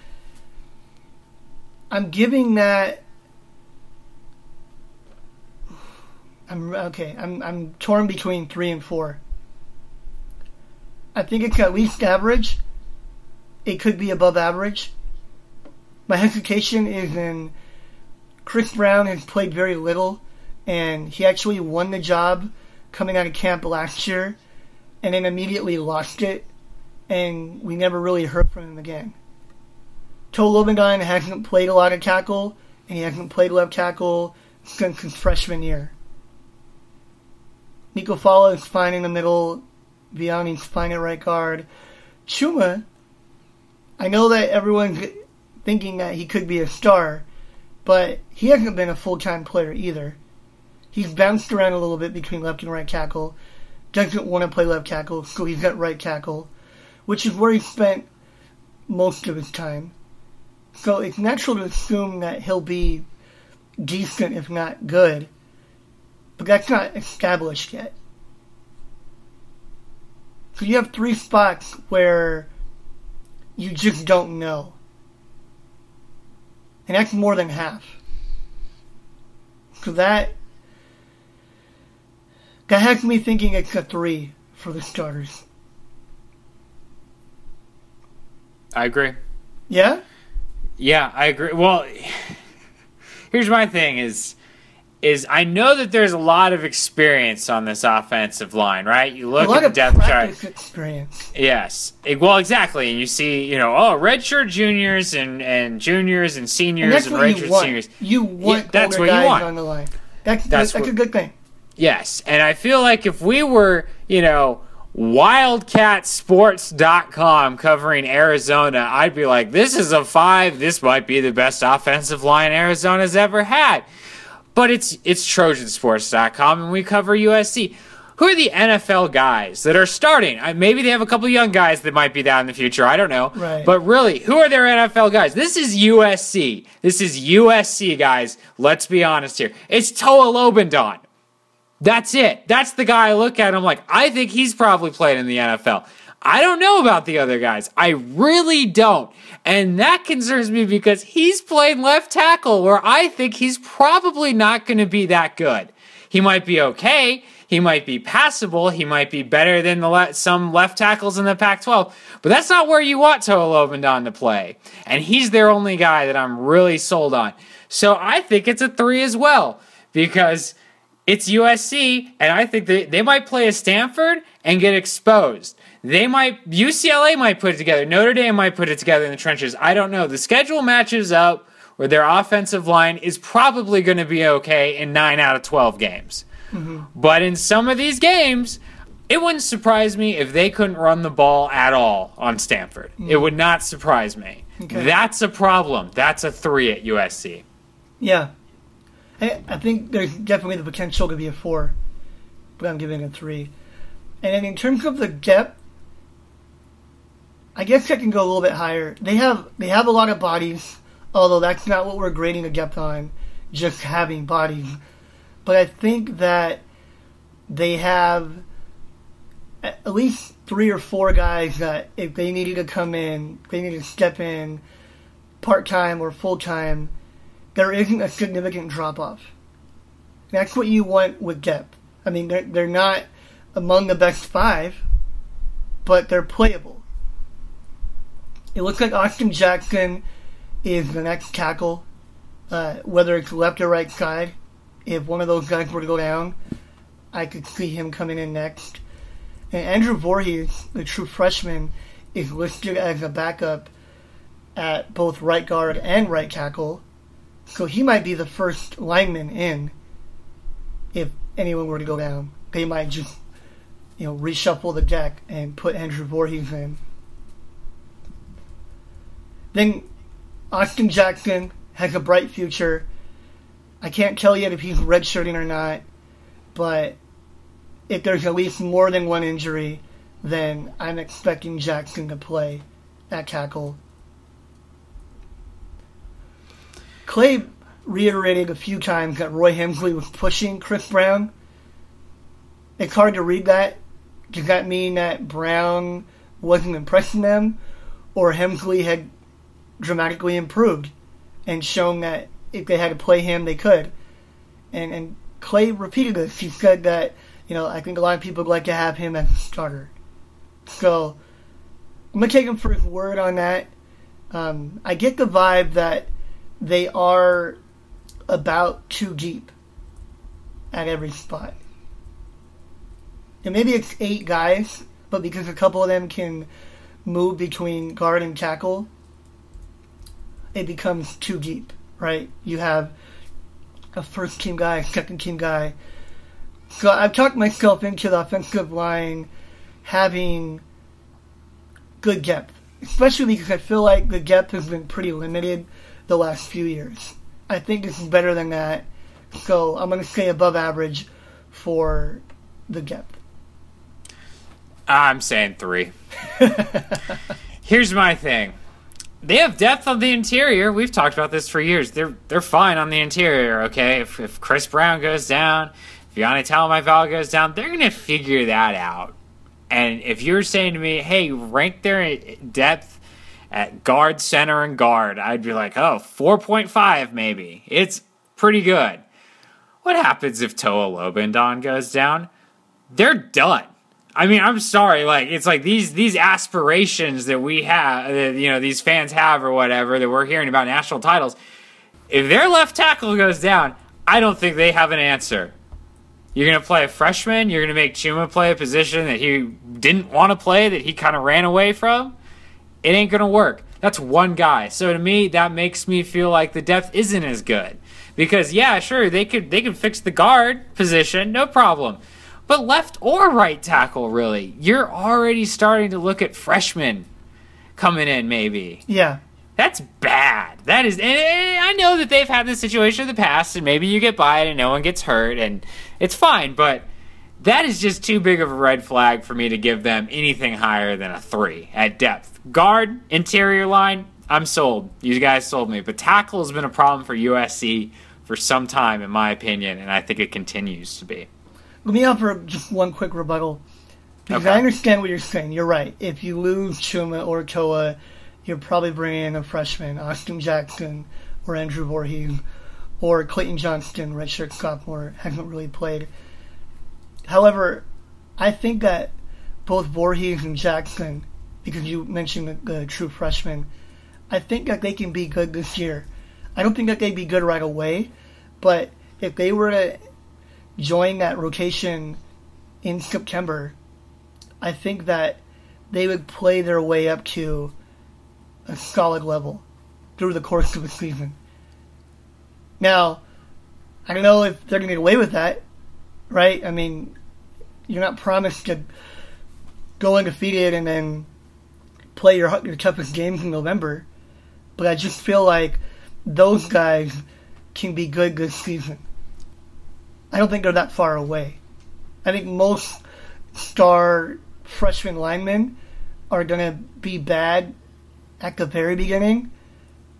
I'm giving that I'm okay. I'm I'm torn between three and four. I think it's at least average. It could be above average. My hesitation is in Chris Brown has played very little, and he actually won the job coming out of camp last year, and then immediately lost it, and we never really heard from him again. Toe hasn't played a lot of tackle, and he hasn't played left tackle since his freshman year. Nico Falah is fine in the middle. Viane's fine at right guard. Chuma, I know that everyone's thinking that he could be a star, but he hasn't been a full time player either. He's bounced around a little bit between left and right tackle. Doesn't want to play left tackle, so he's at right tackle, which is where he spent most of his time. So it's natural to assume that he'll be decent, if not good. But that's not established yet. So you have three spots where you just don't know. And that's more than half. So that that has me thinking it's a three for the starters. I agree. Yeah? Yeah, I agree. Well, here's my thing: is is I know that there's a lot of experience on this offensive line, right? You look at the depth chart. experience. Yes. Eh, Well, exactly. And you see, you know, oh, redshirt juniors and, and juniors and And seniors that's and, you redshirt seniors. You want that's older what you want. on the line. That's, That's that's, that's what- a good thing. Yes. And I feel like if we were, you know, wildcatsports.com covering Arizona, I'd be like, this is a five. This might be the best offensive line Arizona's ever had. But it's it's Trojansports.com and we cover USC. Who are the NFL guys that are starting? Maybe they have a couple young guys that might be down in the future. I don't know. Right. But really, who are their NFL guys? This is USC. This is USC, guys. Let's be honest here. It's Toa Lobendahn. That's it. That's the guy I look at. And I'm like, I think he's probably playing in the NFL. I don't know about the other guys. I really don't. And that concerns me because he's playing left tackle where I think he's probably not going to be that good. He might be okay. He might be passable. He might be better than the le- some left tackles in the Pac 12. But that's not where you want Toa Lobendahn to play. And he's their only guy that I'm really sold on. So I think it's a three as well because it's USC, and I think they, they might play a Stanford and get exposed. They might UCLA might put it together. Notre Dame might put it together in the trenches. I don't know. The schedule matches up where their offensive line is probably going to be okay in nine out of twelve games. Mm-hmm. But in some of these games, it wouldn't surprise me if they couldn't run the ball at all on Stanford. Mm. It would not surprise me. Okay. That's a problem. That's a three at USC. Yeah. I, I think there's definitely the potential to be a four, but I'm giving it a three. And in terms of the depth, I guess I can go a little bit higher. They have they have a lot of bodies, although that's not what we're grading the depth on, just having bodies. But I think that they have at least three or four guys that if they needed to come in, they need to step in part time or full time, there isn't a significant drop off. That's what you want with depth. I mean, they're, they're not among the best five, but they're playable. It looks like Austin Jackson is the next tackle. uh, whether it's left or right side. If one of those guys were to go down, I could see him coming in next. And Andrew Vorhees, the true freshman, is listed as a backup at both right guard and right tackle. So he might be the first lineman in if anyone were to go down. They might just, you know, reshuffle the deck and put Andrew Vorhees in. Then Austin Jackson has a bright future. I can't tell yet if he's redshirting or not, but if there's at least more than one injury, then I'm expecting Jackson to play at tackle. Clay reiterated a few times that Roy Hemsley was pushing Chris Brown. It's hard to read that. Does that mean that Brown wasn't impressing them, or Hemsley had dramatically improved and shown that if they had to play him, they could? And and Clay repeated this. He said that you know I think a lot of people would like to have him as a starter. So I'm gonna take him for his word on that. Um, I get the vibe that they are about too deep at every spot. And maybe it's eight guys, but because a couple of them can move between guard and tackle, it becomes too deep, right? You have a first team guy, second team guy. So I've talked myself into the offensive line having good depth, especially because I feel like the depth has been pretty limited the last few years. I think this is better than that. So I'm going to say above average for the depth. I'm saying three. Here's my thing. They have depth on the interior. We've talked about this for years. They're they're fine on the interior, okay? If, if Chris Brown goes down, if Yanni Talamaivao goes down, they're to figure that out. And if you're saying to me, hey, rank their eh, depth at guard, center, and guard, I'd be like, oh, 4.5 maybe. It's pretty good. What happens if Toa Lobendahn goes down? They're done. I mean, I'm sorry. Like, it's like these these aspirations that we have, that, you know, these fans have or whatever that we're hearing about national titles. If their left tackle goes down, I don't think they have an answer. You're going to play a freshman. You're going to make Chuma play a position that he didn't want to play, that he kind of ran away from. It ain't going to work. That's one guy. So to me, that makes me feel like the depth isn't as good. Because yeah, sure, they could they could fix the guard position, no problem. But left or right tackle, really, you're already starting to look at freshmen coming in, maybe. Yeah. That's bad. That is, and I know that they've had this situation in the past, and maybe you get by it and no one gets hurt, and it's fine. But that is just too big of a red flag for me to give them anything higher than a three at depth. Guard, interior line, I'm sold. You guys sold me. But tackle has been a problem for USC for some time, in my opinion, and I think it continues to be. Let me offer just one quick rebuttal. Because Okay. I understand what you're saying. You're right. If you lose Chuma or Toa, you're probably bringing in a freshman, Austin Jackson or Andrew Vorhees or Clayton Johnston, redshirt sophomore, hasn't really played. However, I think that both Vorhees and Jackson, because you mentioned the, the true freshman, I think that they can be good this year. I don't think that they'd be good right away, but if they were to join that rotation in September, I think that they would play their way up to a solid level through the course of the season. Now, I don't know if they're going to get away with that, right? I mean, you're not promised to go undefeated and then play your your toughest games in November, but I just feel like those guys can be good this season. I don't think they're that far away. I think most star freshman linemen are going to be bad at the very beginning,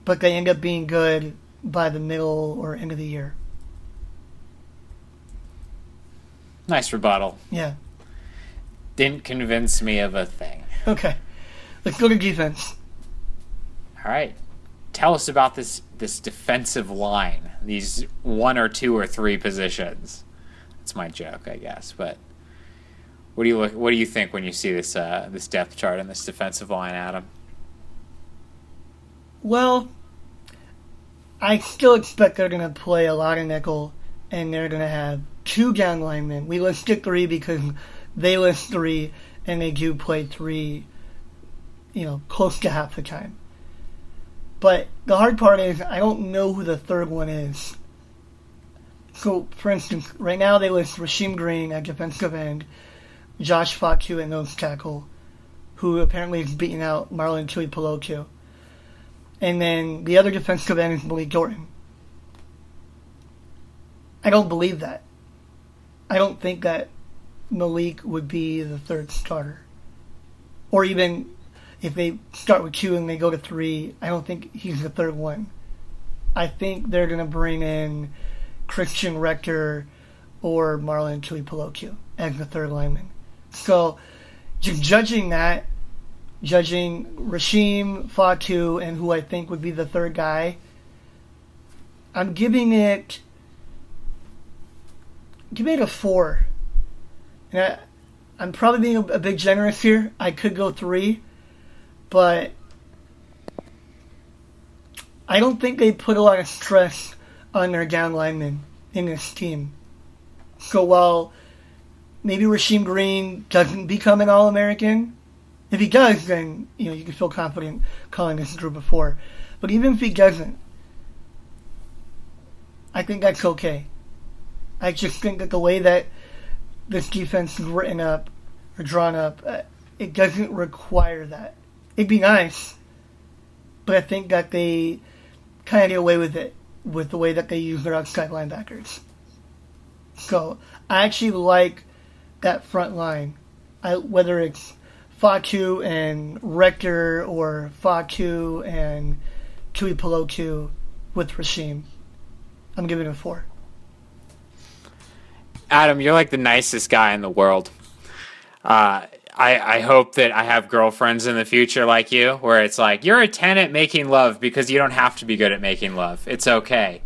but they end up being good by the middle or end of the year. Nice rebuttal. Yeah. Didn't convince me of a thing. Okay. Let's go to defense. All right. Tell us about this this defensive line. These one or two or three positions. That's my joke, I guess. But what do you look? What do you think when you see this uh, this depth chart and this defensive line, Adam? Well, I still expect they're going to play a lot of nickel, and they're going to have two down linemen. We listed three because they list three, and they do play three, you know, close to half the time. But the hard part is I don't know who the third one is. So, for instance, right now they list Rasheem Green at defensive end, Josh Fatu at nose tackle, who apparently is beating out Marlon Tuipulotu. And then the other defensive end is Malik Dorton. I don't believe that. I don't think that Malik would be the third starter. Or even if they start with two and they go to three, I don't think he's the third one. I think they're going to bring in Christian Rector or Marlon Tui as the third lineman. So, just judging that, judging Rasheem Fatu and who I think would be the third guy, I'm giving it giving it a four. And I, I'm probably being a, a bit generous here. I could go three, but I don't think they put a lot of stress on their down linemen in this team. So while maybe Rasheem Green doesn't become an All American, if he does, then you know you can feel confident calling this group of four. But even if he doesn't, I think that's okay. I just think that the way that this defense is written up or drawn up, uh, it doesn't require that. It'd be nice, but I think that they kind of get away with it with the way that they use their outside linebackers. So I actually like that front line, I, whether it's Fatu and Rector or Fatu and Tuipulotu with Rasheem. I'm giving it a four. Adam, you're like the nicest guy in the world. Uh, I, I hope that I have girlfriends in the future like you, where it's like, you're a 10 at making love because you don't have to be good at making love. It's okay.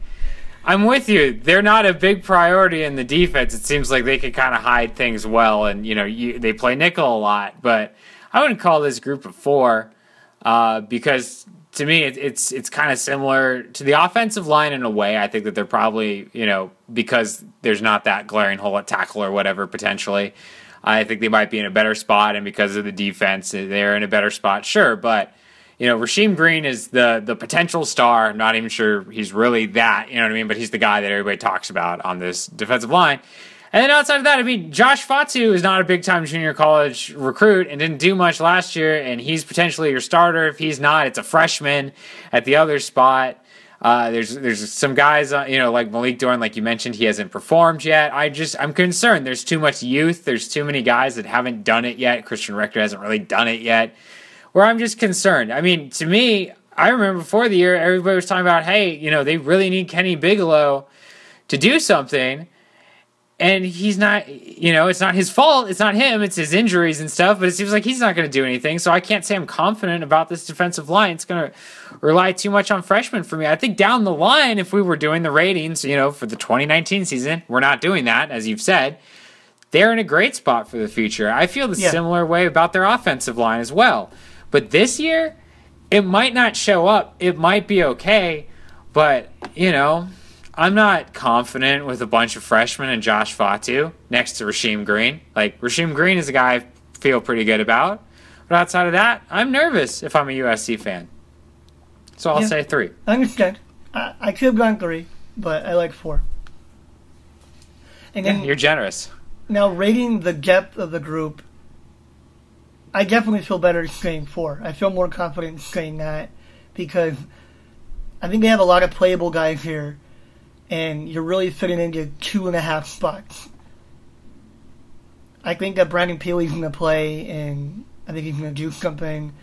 I'm with you. They're not a big priority in the defense. It seems like they could kind of hide things well, and you know you, they play nickel a lot. But I wouldn't call this group of four uh, because to me it, it's it's kind of similar to the offensive line in a way. I think that they're probably you know because there's not that glaring hole at tackle or whatever potentially. I think they might be in a better spot, and because of the defense, they're in a better spot. Sure, but you know, Rasheem Green is the the potential star. Not even sure he's really that. You know what I mean? But he's the guy that everybody talks about on this defensive line. And then outside of that, I mean, Josh Fatu is not a big time junior college recruit and didn't do much last year, and he's potentially your starter. If he's not, it's a freshman at the other spot. Uh, there's there's some guys, uh, you know, like Malik Dorton, like you mentioned, he hasn't performed yet. I just I'm concerned. There's too much youth. There's too many guys that haven't done it yet. Christian Rector hasn't really done it yet. Where I'm just concerned. I mean, to me, I remember before the year, everybody was talking about, hey, you know, they really need Kenny Bigelow to do something and he's not you know it's not his fault it's not him it's his injuries and stuff but it seems like he's not going to do anything so i can't say i'm confident about this defensive line. It's going to rely too much on freshmen for me. I think down the line if we were doing the ratings you know for the 2019 season we're not doing that as you've said they're in a great spot for the future. I feel the Yeah. similar way about their offensive line as well. But this year it might not show up. It might be okay but you know I'm not confident with a bunch of freshmen and Josh Fatu next to Rasheem Green. Like Rasheem Green is a guy I feel pretty good about. But outside of that, I'm nervous if I'm a USC fan. So I'll Yeah. say three. I understand. I, I could have gone three, but I like four. And then You're generous. now rating the depth of the group, I definitely feel better saying four. I feel more confident saying that because I think they have a lot of playable guys here, and you're really fitting into two and a half spots. I think that Brandon Pili's going to play, and I think he's going to do something.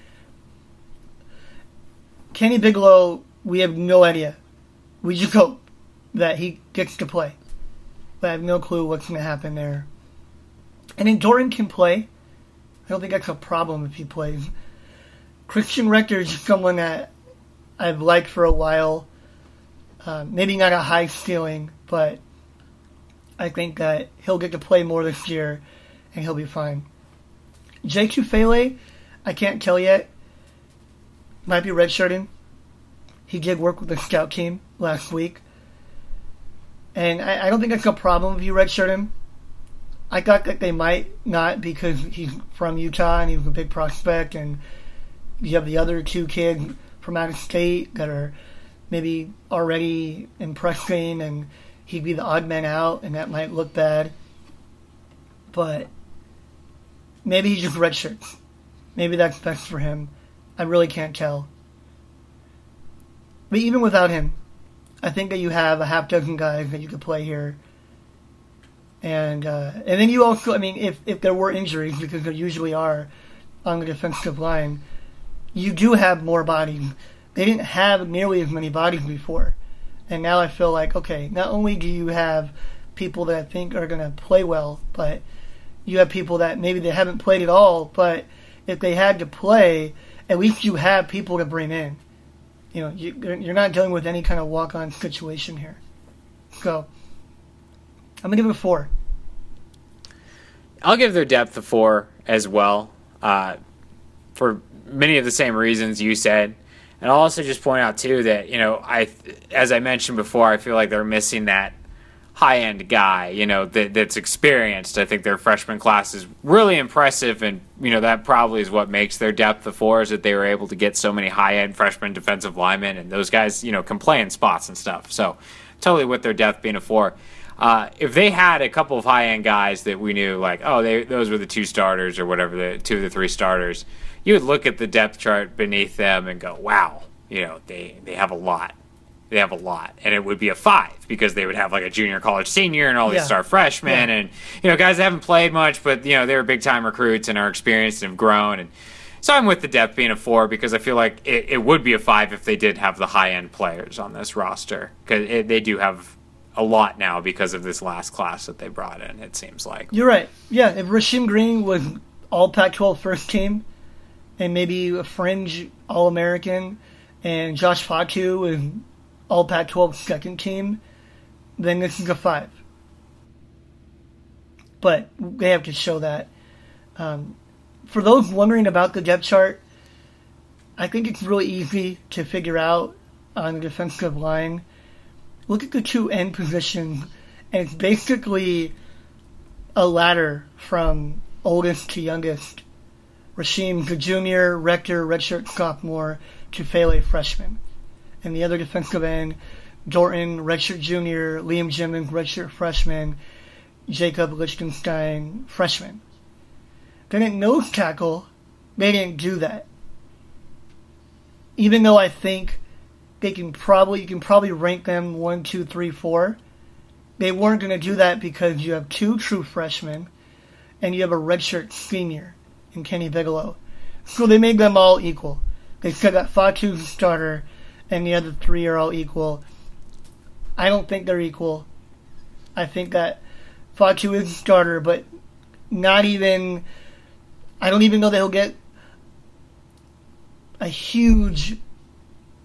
Kenny Bigelow, we have no idea. We just hope that he gets to play. But I have no clue what's going to happen there. And then Dorton can play. I don't think that's a problem if he plays. Christian Rector is someone that I've liked for a while. Uh, maybe not a high ceiling, but I think that he'll get to play more this year and he'll be fine. Jay Tufele, I can't tell yet. Might be redshirting. He did work with the scout team, last week. And I, I don't think that's a problem if you redshirt him. I thought that they might not because he's from Utah and he was a big prospect, and you have the other two kids from out of state that are maybe already impressing, and he'd be the odd man out, and that might look bad. But maybe he just redshirts. Maybe that's best for him. I really can't tell. But even without him, I think that you have a half dozen guys that you could play here. And uh, and then you also, I mean, if, if there were injuries, because there usually are on the defensive line, you do have more bodies. They didn't have nearly as many bodies before. And now I feel like, okay, not only do you have people that I think are going to play well, but you have people that maybe they haven't played at all, but if they had to play, at least you have people to bring in. You know, you, you're not dealing with any kind of walk-on situation here. So, I'm gonna give it a four. I'll give their depth a four as well, uh, for many of the same reasons you said. And I'll also just point out too that you know I, as I mentioned before, I feel like they're missing that high end guy, you know, that, that's experienced. I think their freshman class is really impressive, and you know that probably is what makes their depth of four is that they were able to get so many high end freshman defensive linemen, and those guys, you know, can play in spots and stuff. So totally with their depth being a four. Uh, if they had a couple of high end guys that we knew, like, oh, they those were the two starters or whatever, the two of the three starters, you would look at the depth chart beneath them and go, wow, you know, they they have a lot they have a lot, and it would be a five because they would have like a junior college senior and all these Yeah. star freshmen, Yeah. and you know guys that haven't played much, but you know they're big time recruits and are experienced and have grown. And so I'm with the depth being a four because I feel like it, it would be a five if they did have the high end players on this roster because they do have a lot now because of this last class that they brought in. It seems like You're right. Yeah, if Rasheem Green was all Pac-12 first team, and maybe a fringe All-American, and Josh Fatu was all Pac-12 second team, then this is a five. But they have to show that. Um, for those wondering about the depth chart, I think it's really easy to figure out on the defensive line. Look at the two end positions, and it's basically a ladder from oldest to youngest. Rasheem, the junior, Rector, redshirt sophomore, to Tufele, freshman. And the other defensive end, Dorton, redshirt junior, Liam Jimmons, redshirt freshman, Jacob Lichtenstein, freshman. Then at nose tackle, they didn't do that. Even though I think they can probably, you can probably rank them one, two, three, four they weren't going to do that because you have two true freshmen and you have a redshirt senior in Kenny Bigelow. So they made them all equal. They said that Fatu's the starter and the other three are all equal. I don't think they're equal. I think that Fatu is the starter, but not even. I don't even know that he'll get a huge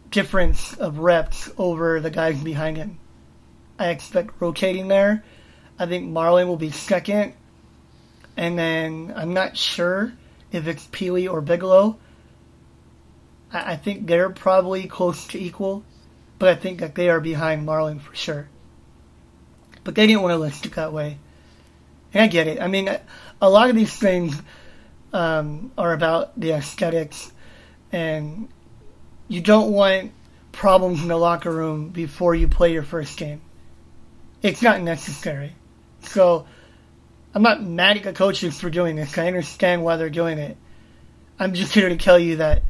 difference of reps over the guys behind him. I expect rotating there. I think Marlon will be second. And then I'm not sure if it's Pili or Bigelow. I, I think they're probably close to equal, but I think that they are behind Marlon for sure. But they didn't want to list it that way. And I get it. I mean, a- lot of these things um, are about the aesthetics, and you don't want problems in the locker room before you play your first game it's not necessary. So I'm not mad at the coaches for doing this. I understand why they're doing it. I'm just here to tell you that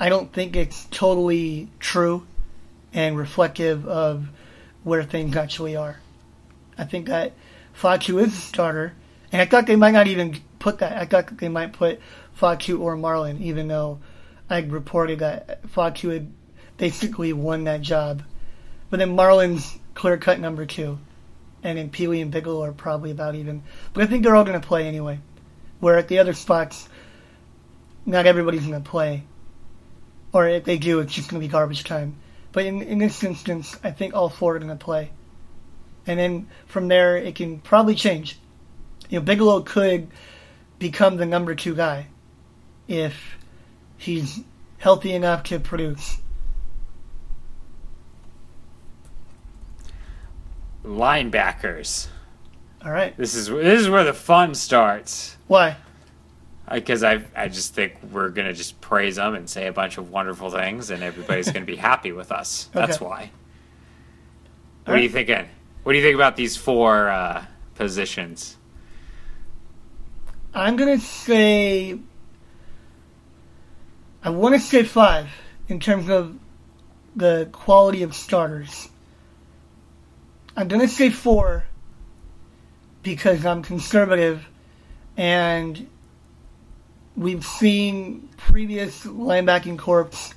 I don't think it's totally true and reflective of where things actually are. I think that Fatu is a starter, and I thought they might not even put that. I thought they might put Fatu or Marlon, even though I reported that Fatu had basically won that job. But then Marlon's clear cut number two. And then Pili and Bigelow are probably about even. But I think they're all going to play anyway. Where at the other spots, not everybody's going to play. Or if they do, it's just going to be garbage time. But in, in this instance, I think all four are going to play. And then from there, it can probably change. You know, Bigelow could become the number two guy if he's healthy enough to produce. Linebackers. All right. This is this is where the fun starts. Why? Because I I just think we're gonna just praise them and say a bunch of wonderful things, and everybody's gonna be happy with us. That's Okay. why. What are you thinking? What do you think about these four uh, positions? I'm gonna say. I want to say five in terms of the quality of starters. I'm gonna say four because I'm conservative, and we've seen previous linebacking corps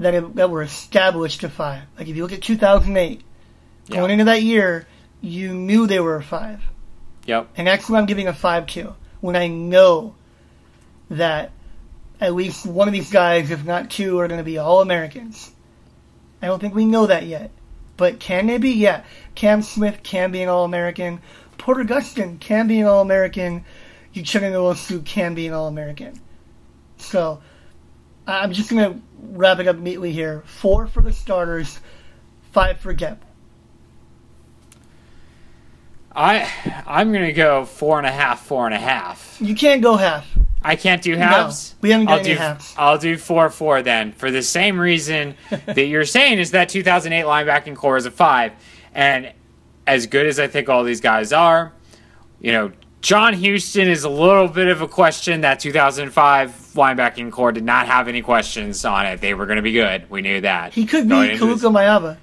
that have, that were established to five. Like if you look at 2008, going Yeah. into that year, you knew they were a five. Yep. And that's what I'm giving a 5 to. When I know that at least one of these guys, if not two, are going to be All Americans. I don't think we know that yet. But can they be? Yeah. Cam Smith can be an All American. Porter Gustin can be an All American. Uchenna Nwosu can be an All American. So I'm just going to wrap it up neatly here. Four for the starters, five for Gep. I I'm gonna go four and a half, four and a half. You can't go half. I can't do halves. we haven't done I'll any do, halves. I'll do four four then for the same reason that you're saying is that 2008 linebacking core is a five, and as good as I think all these guys are, you know, John Houston is a little bit of a question. That 2005 linebacking core did not have any questions on it. They were going to be good. We knew that. He could be Going into this- Kaluka Maiava,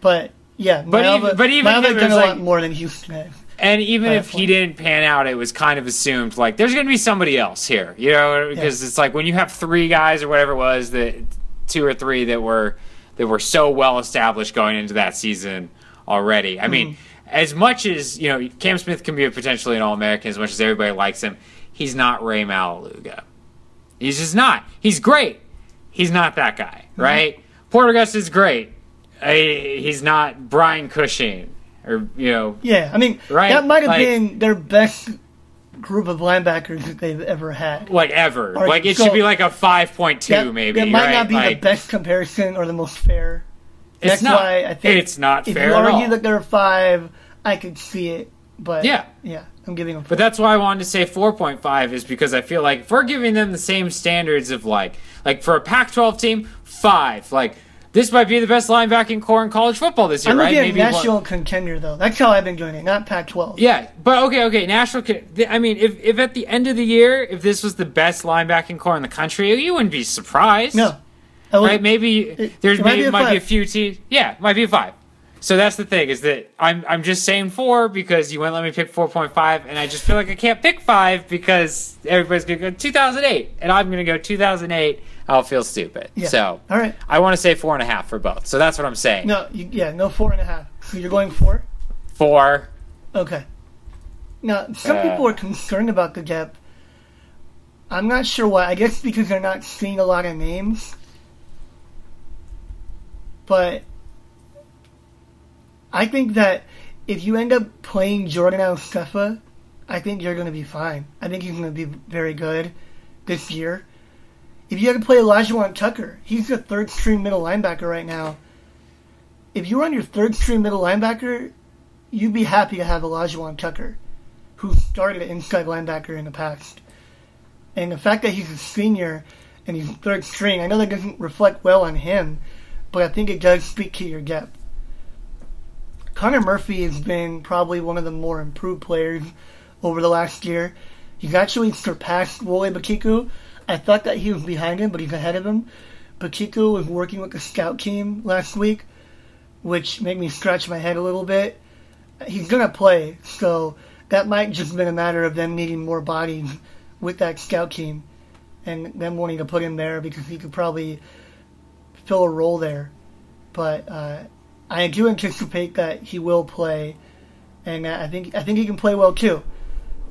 but yeah, But Maiava, even- but even it done a was lot like- more than has. And even if he didn't pan out, it was kind of assumed like there's going to be somebody else here, you know, because it's like when you have three guys or whatever it was that two or three that were that were so well established going into that season already. I mean, Mm-hmm. as much as you know, Cam Smith can be a potentially an All American, as much as everybody likes him, he's not Ray Maualuga. He's just not. He's great. He's not that guy, Mm-hmm. right? Porter Gus is great. I, he's not Brian Cushing or you know Yeah, I mean Right, that might have like- been their best group of linebackers that they've ever had. like ever. Or- like it so- should be like a five point two, that, maybe. that might right? not be the best comparison or the most fair. It's That's not. why I think it's not if fair you at argue that they're five, I could see it. But Yeah. yeah, I'm giving them. But that's why I wanted to say 4.5 is because I feel like if we're giving them the same standards of like like for a Pac-12 team, five. Like this might be the best linebacking core in college football this year, I'm right? looking at Maybe one- national contender though. That's how I've been doing it, not Pac-12. Yeah, but okay, okay. National. I mean, if if at the end of the year, if this was the best linebacking core in the country, you wouldn't be surprised. No, right? Maybe there's it might maybe be a might be a few teams. Yeah, might be a five. So that's the thing is that I'm I'm just saying four because you wouldn't let me pick four point five, and I just feel like I can't pick five because everybody's gonna go 2008, and I'm gonna go 2008. I'll feel stupid. Yeah. So All right. I want to say four and a half for both. So that's what I'm saying. No, you, yeah, no four and a half. So you're going four. Four. Okay. Now, some Uh, people are concerned about the depth. I'm not sure why. I guess because they're not seeing a lot of names. But I think that if you end up playing Jordan Iosefa, I think you're going to be fine. I think he's going to be very good this year. If you had to play Elijah Tucker, he's the third string middle linebacker right now. If you were on your third string middle linebacker, you'd be happy to have Elijah Tucker, who started at inside linebacker in the past. And the fact that he's a senior and he's third string, I know that doesn't reflect well on him, but I think it does speak to your depth. Connor Murphy has been probably one of the more improved players over the last year. He's actually surpassed Wole Betiku. I thought that he was behind him, but he's ahead of him. Betiku was working with the scout team last week, which made me scratch my head a little bit. He's gonna play, so that might just been a matter of them needing more bodies with that scout team, and them wanting to put him there because he could probably fill a role there. But uh, I do anticipate that he will play, and I think I think he can play well too.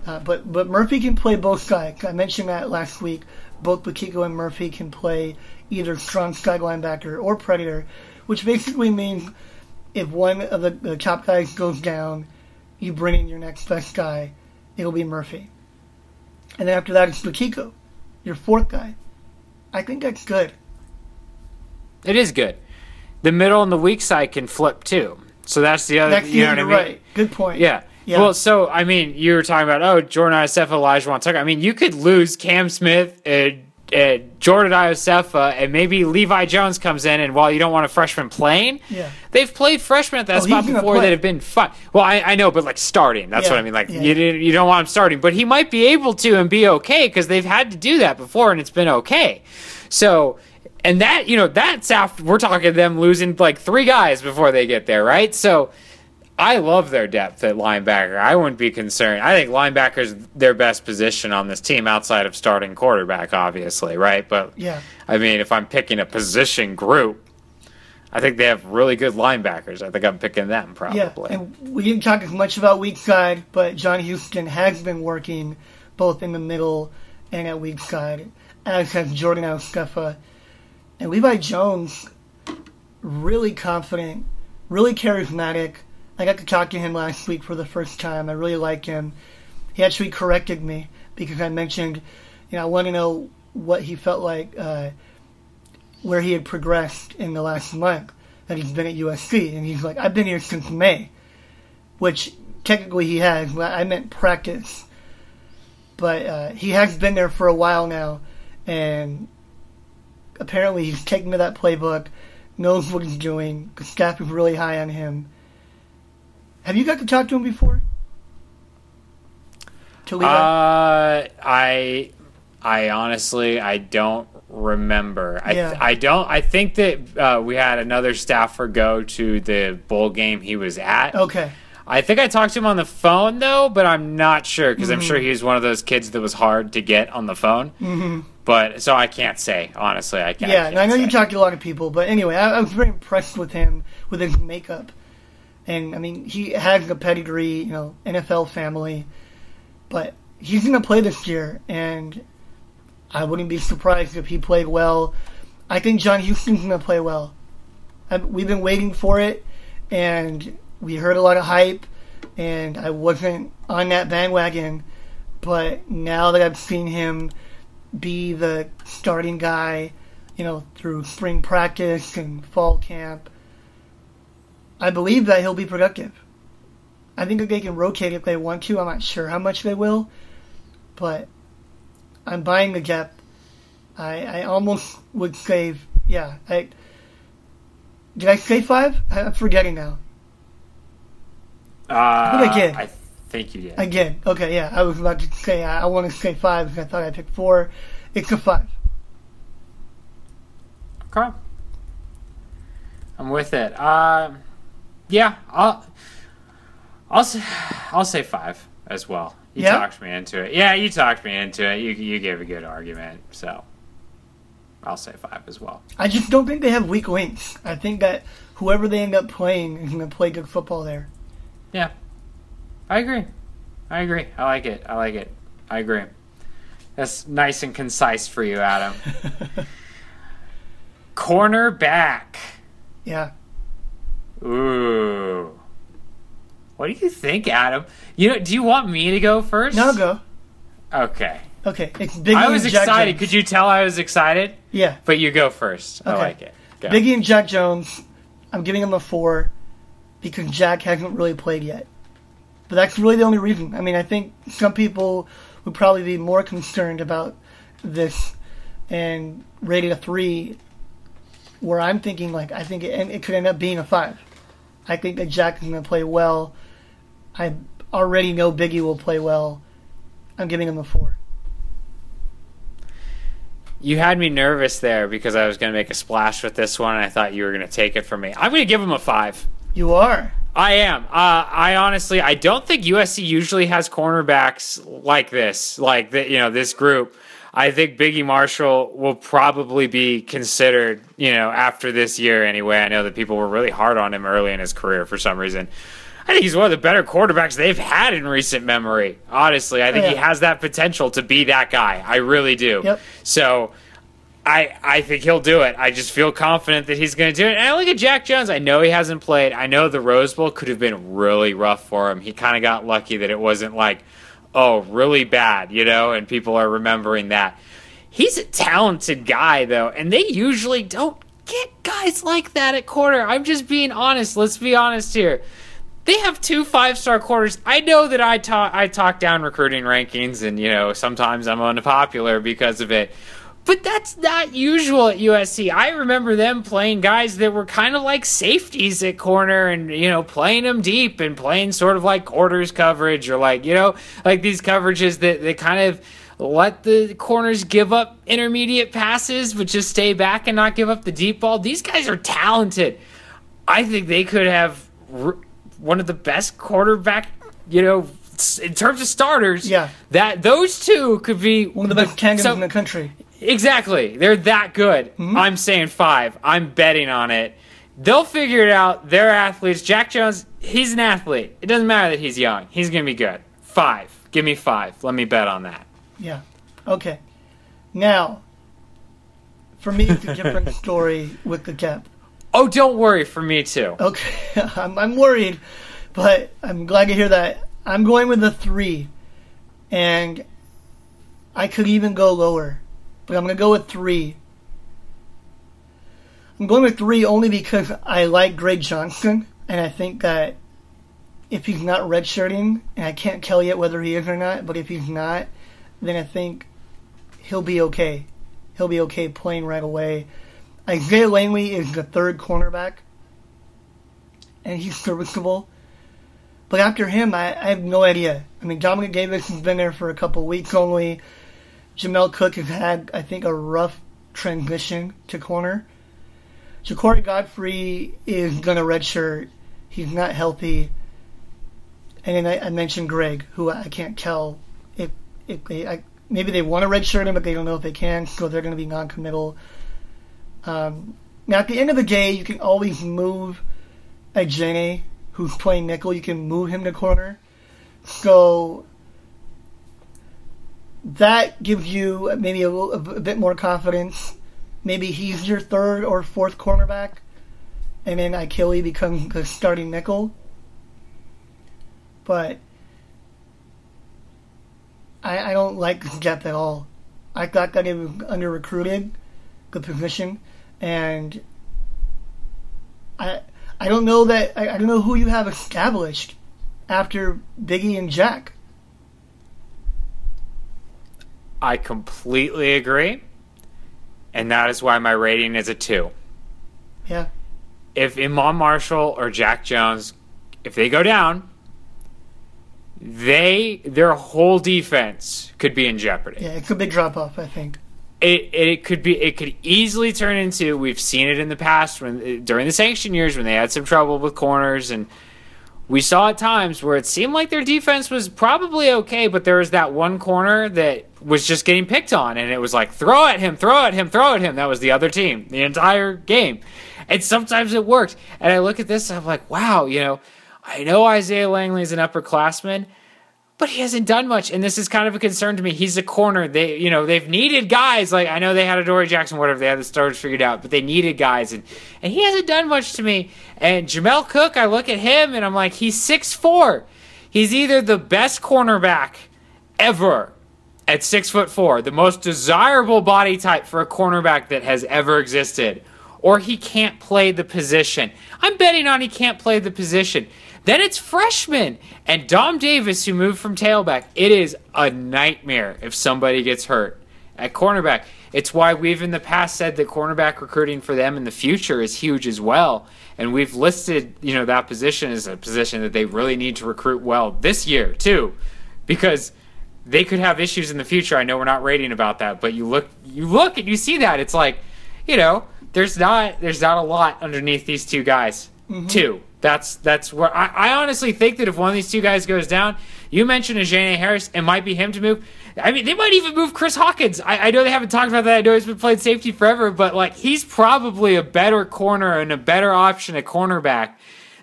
Uh, but but Murphy can play both sides. I mentioned that last week. Both Betiku and Murphy can play either strong side linebacker or predator, which basically means if one of the, the top guys goes down, you bring in your next best guy. It'll be Murphy, and then after that it's Betiku, your fourth guy. I think that's good. It is good. The middle and the weak side can flip too. So that's the other. That's you know what I mean? right. Good point. Yeah. Yeah. Well, so I mean, you were talking about oh Jordan Iosefa, Elijah Tucker. I mean, you could lose Cam Smith, uh, uh, Jordan Iosefa, and maybe Levi Jones comes in, and while you don't want a freshman playing, Yeah. they've played freshmen at that Oh, spot before that have been fun. Well, I, I know, but like starting, that's Yeah, what I mean. Like yeah. you didn't, you don't want him starting, but he might be able to and be okay because they've had to do that before, and it's been okay. So. And that, you know, that's after we're talking them losing like three guys before they get there, right? So I love their depth at linebacker. I wouldn't be concerned. I think linebacker's their best position on this team outside of starting quarterback, obviously, right? But Yeah. I mean, if I'm picking a position group, I think they have really good linebackers. I think I'm picking them Yeah, probably. and we didn't talk as much about weak side, but John Houston has been working both in the middle and at weak side, as has Jordan Iosefa. And Levi Jones, really confident, really charismatic. I got to talk to him last week for the first time. I really like him. He actually corrected me because I mentioned, you know, I want to know what he felt like, uh, where he had progressed in the last month that he's been at USC. And he's like, I've been here since May, which technically he has, but I meant practice. But uh, he has been there for a while now, and apparently he's taken to that playbook, knows what he's doing. The staff is really high on him. Have you got to talk to him before? To Levi? Uh, I, I honestly, I don't remember. I, Yeah. I don't. I think that uh, we had another staffer go to the bowl game he was at. okay. I think I talked to him on the phone though, but I'm not sure because I'm Mm-hmm. sure he was one of those kids that was hard to get on the phone. Mm-hmm. But so I can't say honestly. I can't. Yeah, I and I can't know you talked to a lot of people, but anyway, I, I was very impressed with him with his makeup, and I mean he has a pedigree, you know, NFL family, but he's gonna play this year, and I wouldn't be surprised if he played well. I think John Houston's gonna play well. We've been waiting for it, and we heard a lot of hype, and I wasn't on that bandwagon, but now that I've seen him be the starting guy, you know, through spring practice and fall camp, I believe that he'll be productive. I think they can rotate if they want to. I'm not sure how much they will, but I'm buying the depth. I, I almost would save. yeah. I, did I say five? I'm forgetting now. Uh, think I did. I think you did. Again, okay, yeah. I was about to say I, I want to say five because I thought I picked four. It's a five. Okay. I'm with it. Um, yeah, I'll, I'll say, I'll say five as well. You Yeah? talked me into it. Yeah, you talked me into it. You you gave a good argument, so I'll say five as well. I just don't think they have weak links. I think that whoever they end up playing is going to play good football there. Yeah, I agree. I agree. I like it. I like it. I agree. That's nice and concise for you, Adam. Cornerback. Yeah. Ooh. What do you think, Adam? You know, do you want me to go first? Now go. Okay. Okay, it's Biggie I was excited. Jones. Could you tell I was excited? Yeah, But you go first. I like it. Go. Biggie and Jack Jones. I'm giving him a four because Jack hasn't really played yet. But that's really the only reason. I mean, I think some people would probably be more concerned about this and rated a three, where I'm thinking like I think it, and it could end up being a five. I think that Jack is going to play well. I already know Biggie will play well. I'm giving him a four. You had me nervous there because I was going to make a splash with this one, and I thought you were going to take it from me. I'm going to give him a five. You are. I am. Uh, I honestly, I don't think USC usually has cornerbacks like this, like the, you know this group. I think Biggie Marshall will probably be considered, you know, after this year anyway. I know that people were really hard on him early in his career for some reason. I think he's one of the better quarterbacks they've had in recent memory. Honestly, I think oh, he Yeah. has that potential to be that guy. I really do. Yep. So I I think he'll do it. I just feel confident that he's going to do it. And I look at Jack Jones. I know he hasn't played. I know the Rose Bowl could have been really rough for him. He kind of got lucky that it wasn't like, oh, really bad, you know, and people are remembering that. He's a talented guy though, and they usually don't get guys like that at quarter. I'm just being honest. Let's be honest here. They have two five star quarters. I know that I talk I talk down recruiting rankings, and you know sometimes I'm unpopular because of it. But that's not usual at USC. I remember them playing guys that were kind of like safeties at corner and, you know, playing them deep and playing sort of like quarters coverage or like, you know, like these coverages that, that kind of let the corners give up intermediate passes, but just stay back and not give up the deep ball. These guys are talented. I think they could have one of the best quarterback, you know, in terms of starters. Yeah. That those two could be One of the best tandems so- in the country. Exactly. They're that good. Hmm? I'm saying five. I'm betting on it. They'll figure it out. They're athletes. Jack Jones, he's an athlete. It doesn't matter that he's young. He's going to be good. Five. Give me five. Let me bet on that. Yeah. Okay. Now, for me, it's a different story with the cap. Oh, don't worry for me too. Okay, I'm, I'm worried, but I'm glad to hear that. I'm going with a three, and I could even go lower, but I'm going to go with three. I'm going with three only because I like Greg Johnson, and I think that if he's not redshirting, and I can't tell yet whether he is or not, but if he's not, then I think he'll be okay. He'll be okay playing right away. Isaiah Langley is the third cornerback, and he's serviceable. But after him, I, I have no idea. I mean, Dominic Davis has been there for a couple weeks only. Jamel Cook has had, I think, a rough transition to corner. Ja'Cory Godfrey is going to redshirt. He's not healthy. And then I, I mentioned Greg, who I can't tell if if they I, maybe they want to redshirt him, but they don't know if they can, so they're going to be non-committal. Um, now, at the end of the day, you can always move Ajene who's playing nickel. You can move him to corner. So that gives you maybe a, little, a bit more confidence. Maybe he's your third or fourth cornerback, and then Achille becomes the starting nickel. But I, I don't like Gap at all. I thought that was under recruited, the position, and I I don't know that I, I don't know who you have established after Biggie and Jack. I completely agree. And that is why my rating is a two. Yeah, If Iman Marshall or Jack Jones, if they go down, they their whole defense could be in jeopardy. yeah, it's a big drop off. I think. it it could be it could easily turn into we've seen it in the past when during the sanction years when they had some trouble with corners and we saw at times where it seemed like their defense was probably okay but there was that one corner that was just getting picked on and it was like throw at him throw at him throw at him. That was the other team the entire game. And sometimes it worked. And I look at this I'm like wow you know I know Isaiah Langley is an upperclassman but he hasn't done much, and this is kind of a concern to me. He's a corner. They, you know, they've needed guys. Like I know they had Adoree Jackson, whatever they had the starters figured out, but they needed guys, and and he hasn't done much to me. And Jamel Cook, I look at him and I'm like, he's six four. He's either the best cornerback ever at six foot four, the most desirable body type for a cornerback that has ever existed, or he can't play the position. I'm betting on he can't play the position. Then it's freshmen and Dom Davis who moved from tailback. It is a nightmare if somebody gets hurt at cornerback. It's why we've in the past said that cornerback recruiting for them in the future is huge as well. And we've listed, you know, that position as a position that they really need to recruit well this year too. Because they could have issues in the future. I know we're not rating about that, but you look you look and you see that. It's like, you know, there's not there's not a lot underneath these two guys. Mm-hmm. Two. That's that's where I, I honestly think that if one of these two guys goes down, you mentioned Ajene Harris, it might be him to move. I mean, they might even move Chris Hawkins. I, I know they haven't talked about that. I know he's been playing safety forever, but like he's probably a better corner and a better option at cornerback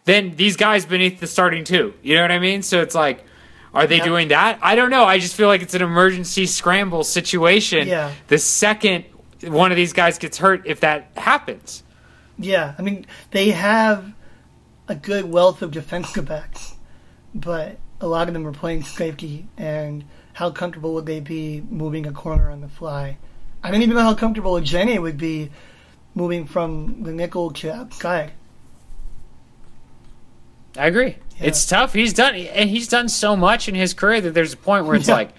than these guys beneath the starting two. You know what I mean? So it's like, are they doing that? I don't know. I just feel like it's an emergency scramble situation. Yeah. The second one of these guys gets hurt, if that happens. Yeah, I mean they have a good wealth of defensive backs, but a lot of them are playing safety. And how comfortable would they be moving a corner on the fly? I don't even know how comfortable Ajene would be moving from the nickel to outside. I agree. Yeah. It's tough. He's done, and he's done so much in his career that there's a point where it's Yeah. like,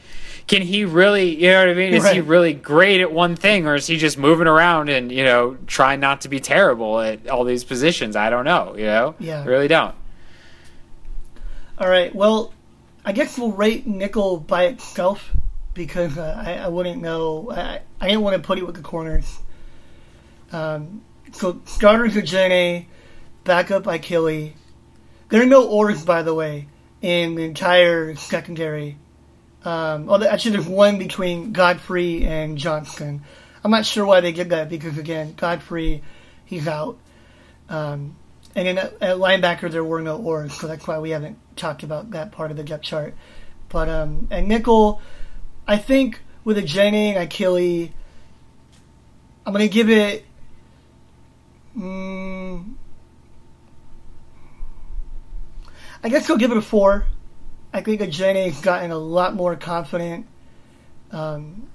can he really? You know what I mean? Is he really great at one thing, or is he just moving around and you know trying not to be terrible at all these positions? I don't know. You know, Yeah. I really don't. All right. Well, I guess we'll rate nickel by itself because uh, I, I wouldn't know. I, I didn't want to put it with the corners. Um, so starters are Jenny, backup Achille. There are no ors, by the way, in the entire secondary. Um, well, actually, there's one between Godfrey and Johnston. I'm not sure why they did that because again, Godfrey, he's out. Um, and then at, at linebacker, there were no ors, so that's why we haven't talked about that part of the depth chart. But um, at nickel, I think with Ajene and Achille, I'm gonna give it. Mm, I guess I'll give it a four. I think Jenny's gotten a lot more confident, um,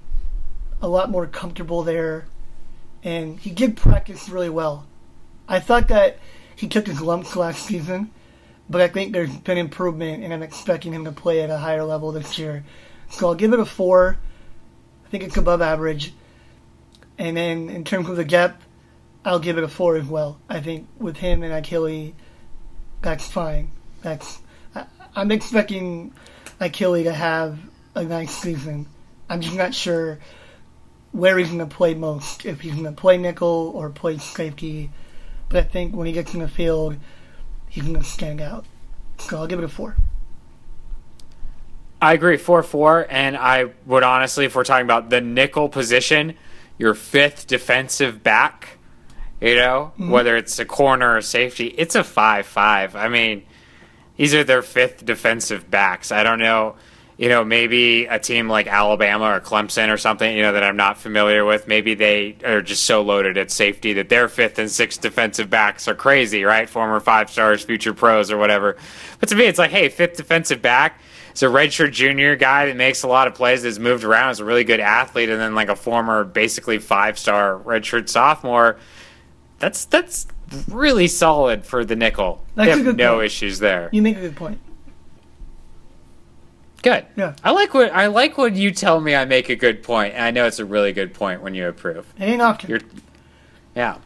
a lot more comfortable there, and he did practice really well. I thought that he took his lumps last season, but I think there's been improvement, and I'm expecting him to play at a higher level this year. So I'll give it a four. I think it's above average. And then in terms of the depth, I'll give it a four as well. I think with him and Achille, that's fine. That's I'm expecting Achille to have a nice season. I'm just not sure where he's going to play most. If he's going to play nickel or play safety. But I think when he gets in the field, he's going to stand out. So I'll give it a four. I agree, four four, and I would honestly, if we're talking about the nickel position, your fifth defensive back, you know, mm-hmm. whether it's a corner or safety, it's a five five. I mean, these are their fifth defensive backs. I don't know, you know, maybe a team like Alabama or Clemson or something, you know, that I'm not familiar with. Maybe they are just so loaded at safety that their fifth and sixth defensive backs are crazy, right? Former five stars, future pros, or whatever. But to me, it's like, hey, fifth defensive back. It's a redshirt junior guy that makes a lot of plays, that's moved around, is a really good athlete, and then like a former, basically five star redshirt sophomore. That's that's really solid for the nickel. That's they a have no point. issues there. You make a good point. Good. Yeah. I like what I like when you tell me I make a good point, and I know it's a really good point when you approve. It ain't often. You're, yeah.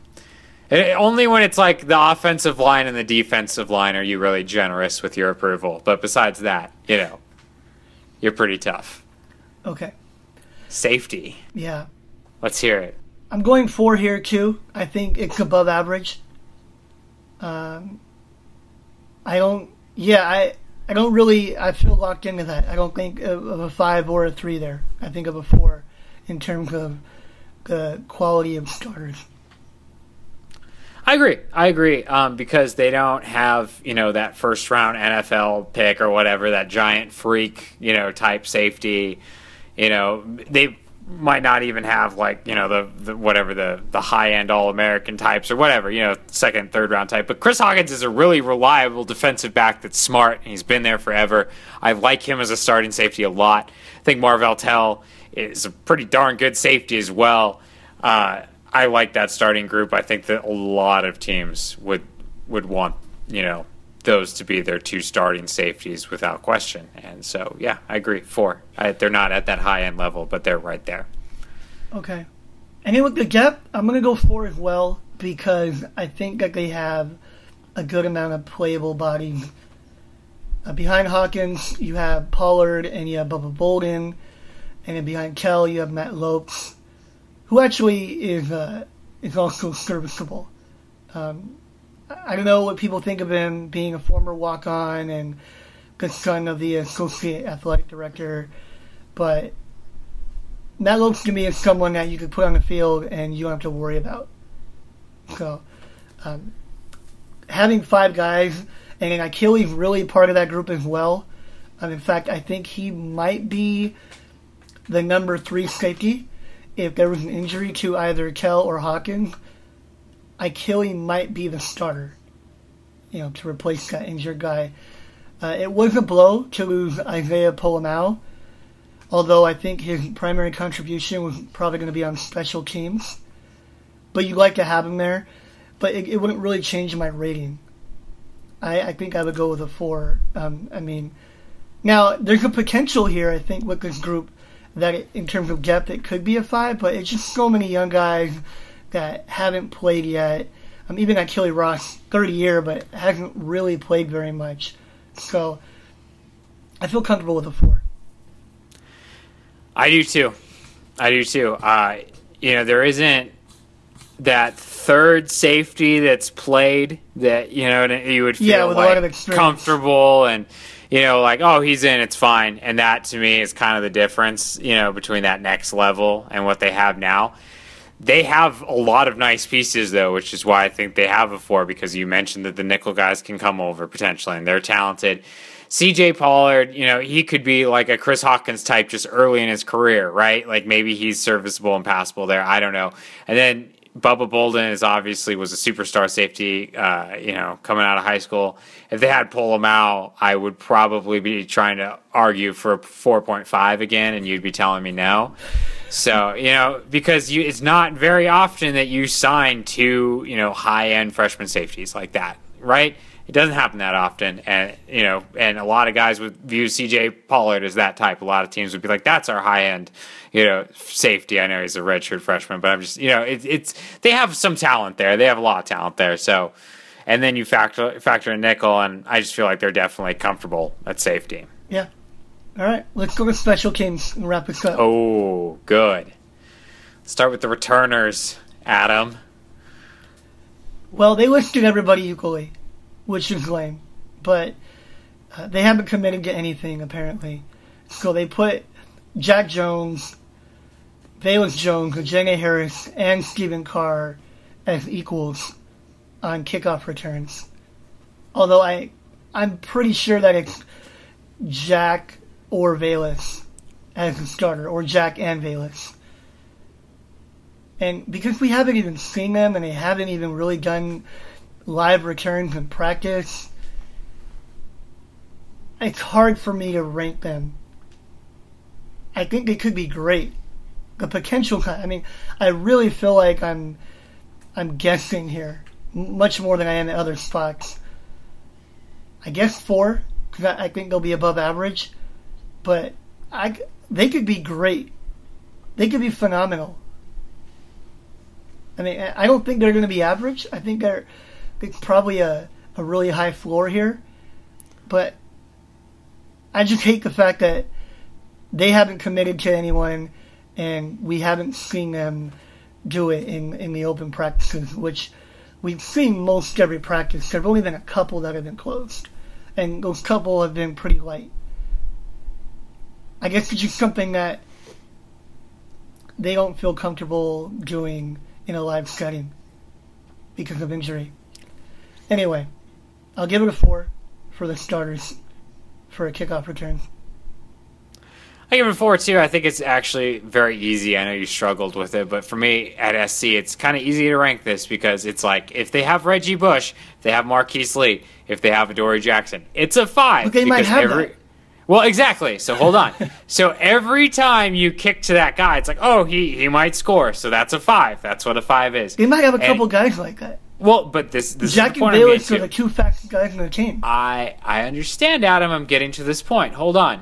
Eh, only when it's like the offensive line and the defensive line are you really generous with your approval. But besides that, you know, you're pretty tough. Okay. Safety. Yeah. Let's hear it. I'm going four here too. I think it's above average. Um, I don't. Yeah, I. I don't really. I feel locked into that. I don't think of, of a five or a three there. I think of a four, in terms of the quality of starters. I agree. I agree um, because they don't have you know that first round NFL pick or whatever that giant freak you know type safety. You know they might not even have like you know the, the whatever the the high end All American types or whatever you know second third round type. But Chris Hawkins is a really reliable defensive back that's smart and he's been there forever. I like him as a starting safety a lot. I think Marvell Tell is a pretty darn good safety as well. Uh, I like that starting group. I think that a lot of teams would would want you know those to be their two starting safeties without question. And so yeah, I agree. Four. I, they're not at that high end level, but they're right there. Okay. And then with the depth, I'm going to go four as well because I think that they have a good amount of playable bodies. Uh, behind Hawkins, you have Pollard and you have Bubba Bolden. And then behind Kell, you have Matt Lopes, who actually is uh, is also serviceable. Um, I don't know what people think of him being a former walk on and the son of the associate athletic director, but that looks to me as someone that you could put on the field and you don't have to worry about. So, um, having five guys, and Achilles really part of that group as well. Um, in fact, I think he might be the number three safety. If there was an injury to either Kell or Hawkins, Achilles might be the starter, you know, to replace that injured guy. Uh, it was a blow to lose Isaiah Pola-Mao, although I think his primary contribution was probably going to be on special teams. but you'd like to have him there. But it, it wouldn't really change my rating. I, I think I would go with a four. Um, I mean, now there's a potential here. I think with this group that it, in terms of depth it could be a five, but it's just so many young guys that haven't played yet. Um, even at Ykili Ross, third year, but hasn't really played very much. So I feel comfortable with a four. I do too. I do too. Uh, you know, there isn't that third safety that's played that you know you would feel Yeah, like comfortable and you know like oh he's in it's fine and that to me is kind of the difference you know between that next level and what they have now. They have a lot of nice pieces though, which is why I think they have a four because you mentioned that the nickel guys can come over potentially and they're talented. CJ Pollard, you know, he could be like a Chris Hawkins type just early in his career, right? Like maybe he's serviceable and passable there. I don't know. And then Bubba Bolden is obviously was a superstar safety, uh, you know, coming out of high school. If they had Pola-Mao, I would probably be trying to argue for a 4.5 again, and you'd be telling me no. So you know, because you, it's not very often that you sign two, you know, high end freshman safeties like that, right? It doesn't happen that often, and you know, and a lot of guys would view CJ Pollard as that type. A lot of teams would be like, "That's our high end, you know, safety." I know he's a redshirt freshman, but I'm just, you know, it, it's they have some talent there. They have a lot of talent there. So, and then you factor factor in nickel, and I just feel like they're definitely comfortable at safety. Yeah. All right, let's go to special teams and wrap this up. Oh, good. Start with the returners, Adam. Well, they listed everybody equally, which is lame, but uh, they haven't committed to anything apparently. So they put Jack Jones, Velus Jones, Jenny Harris, and Stephen Carr as equals on kickoff returns. Although I, I'm pretty sure that it's Jack or Velus as a starter, or Jack and Velus. And because we haven't even seen them and they haven't even really done live returns in practice, it's hard for me to rank them. I think they could be great. The potential, I mean, I really feel like I'm, I'm guessing here much more than I am at other spots. I guess four, because I, I think they'll be above average, but I, they could be great. They could be phenomenal. I mean, I don't think they're going to be average. I think they're, they're probably a, a really high floor here. But I just hate the fact that they haven't committed to anyone and we haven't seen them do it in, in the open practices, which we've seen most every practice. There have only been a couple that have been closed. And those couple have been pretty light. I guess it's just something that they don't feel comfortable doing in a live setting because of injury. Anyway, I'll give it a four for the starters for a kickoff return. I give it a four too. I think it's actually very easy. I know you struggled with it, but for me at SC, it's kind of easy to rank this because it's like if they have Reggie Bush, if they have Marquise Lee, if they have Adoree Jackson, it's a five. But they might have every, that. Well, exactly. So hold on. so every time you kick to that guy, it's like, oh, he he might score. So that's a five. That's what a five is. They might have a And- couple guys like that. Well, but this this Jack is the and point getting Velus are the two fastest guys in the team. I I understand, Adam. I'm getting to this point. Hold on.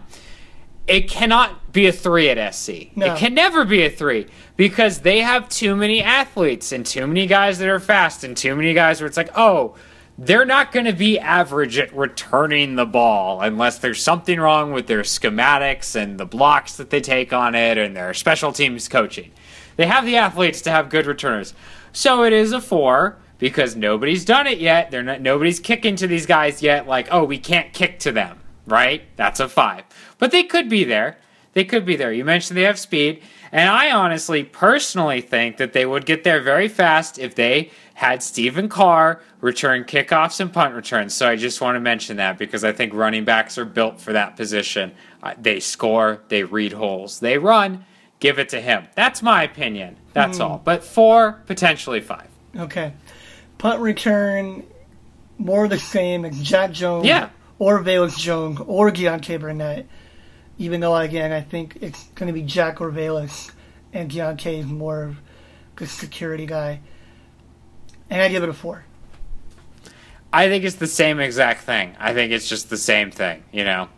It cannot be a three at SC. No. It can never be a three because they have too many athletes and too many guys that are fast and too many guys where it's like, oh, they're not going to be average at returning the ball unless there's something wrong with their schematics and the blocks that they take on it and their special teams coaching. They have the athletes to have good returners. So it is a four because nobody's done it yet. They're not nobody's kicking to these guys yet like, "Oh, we can't kick to them." Right? That's a 5. But they could be there. They could be there. You mentioned they have speed, and I honestly personally think that they would get there very fast if they had Stephen Carr return kickoffs and punt returns. So I just want to mention that because I think running backs are built for that position. Uh, they score, they read holes, they run. Give it to him. That's my opinion. That's all. But four, potentially five. Okay. Punt return, more the same as Jack Jones Yeah. or Velus Jones or Deontay Burnett. Even though, again, I think it's going to be Jack or Velus, and Deontay is more of the security guy. And I give it a four. I think it's the same exact thing. I think it's just the same thing. You know,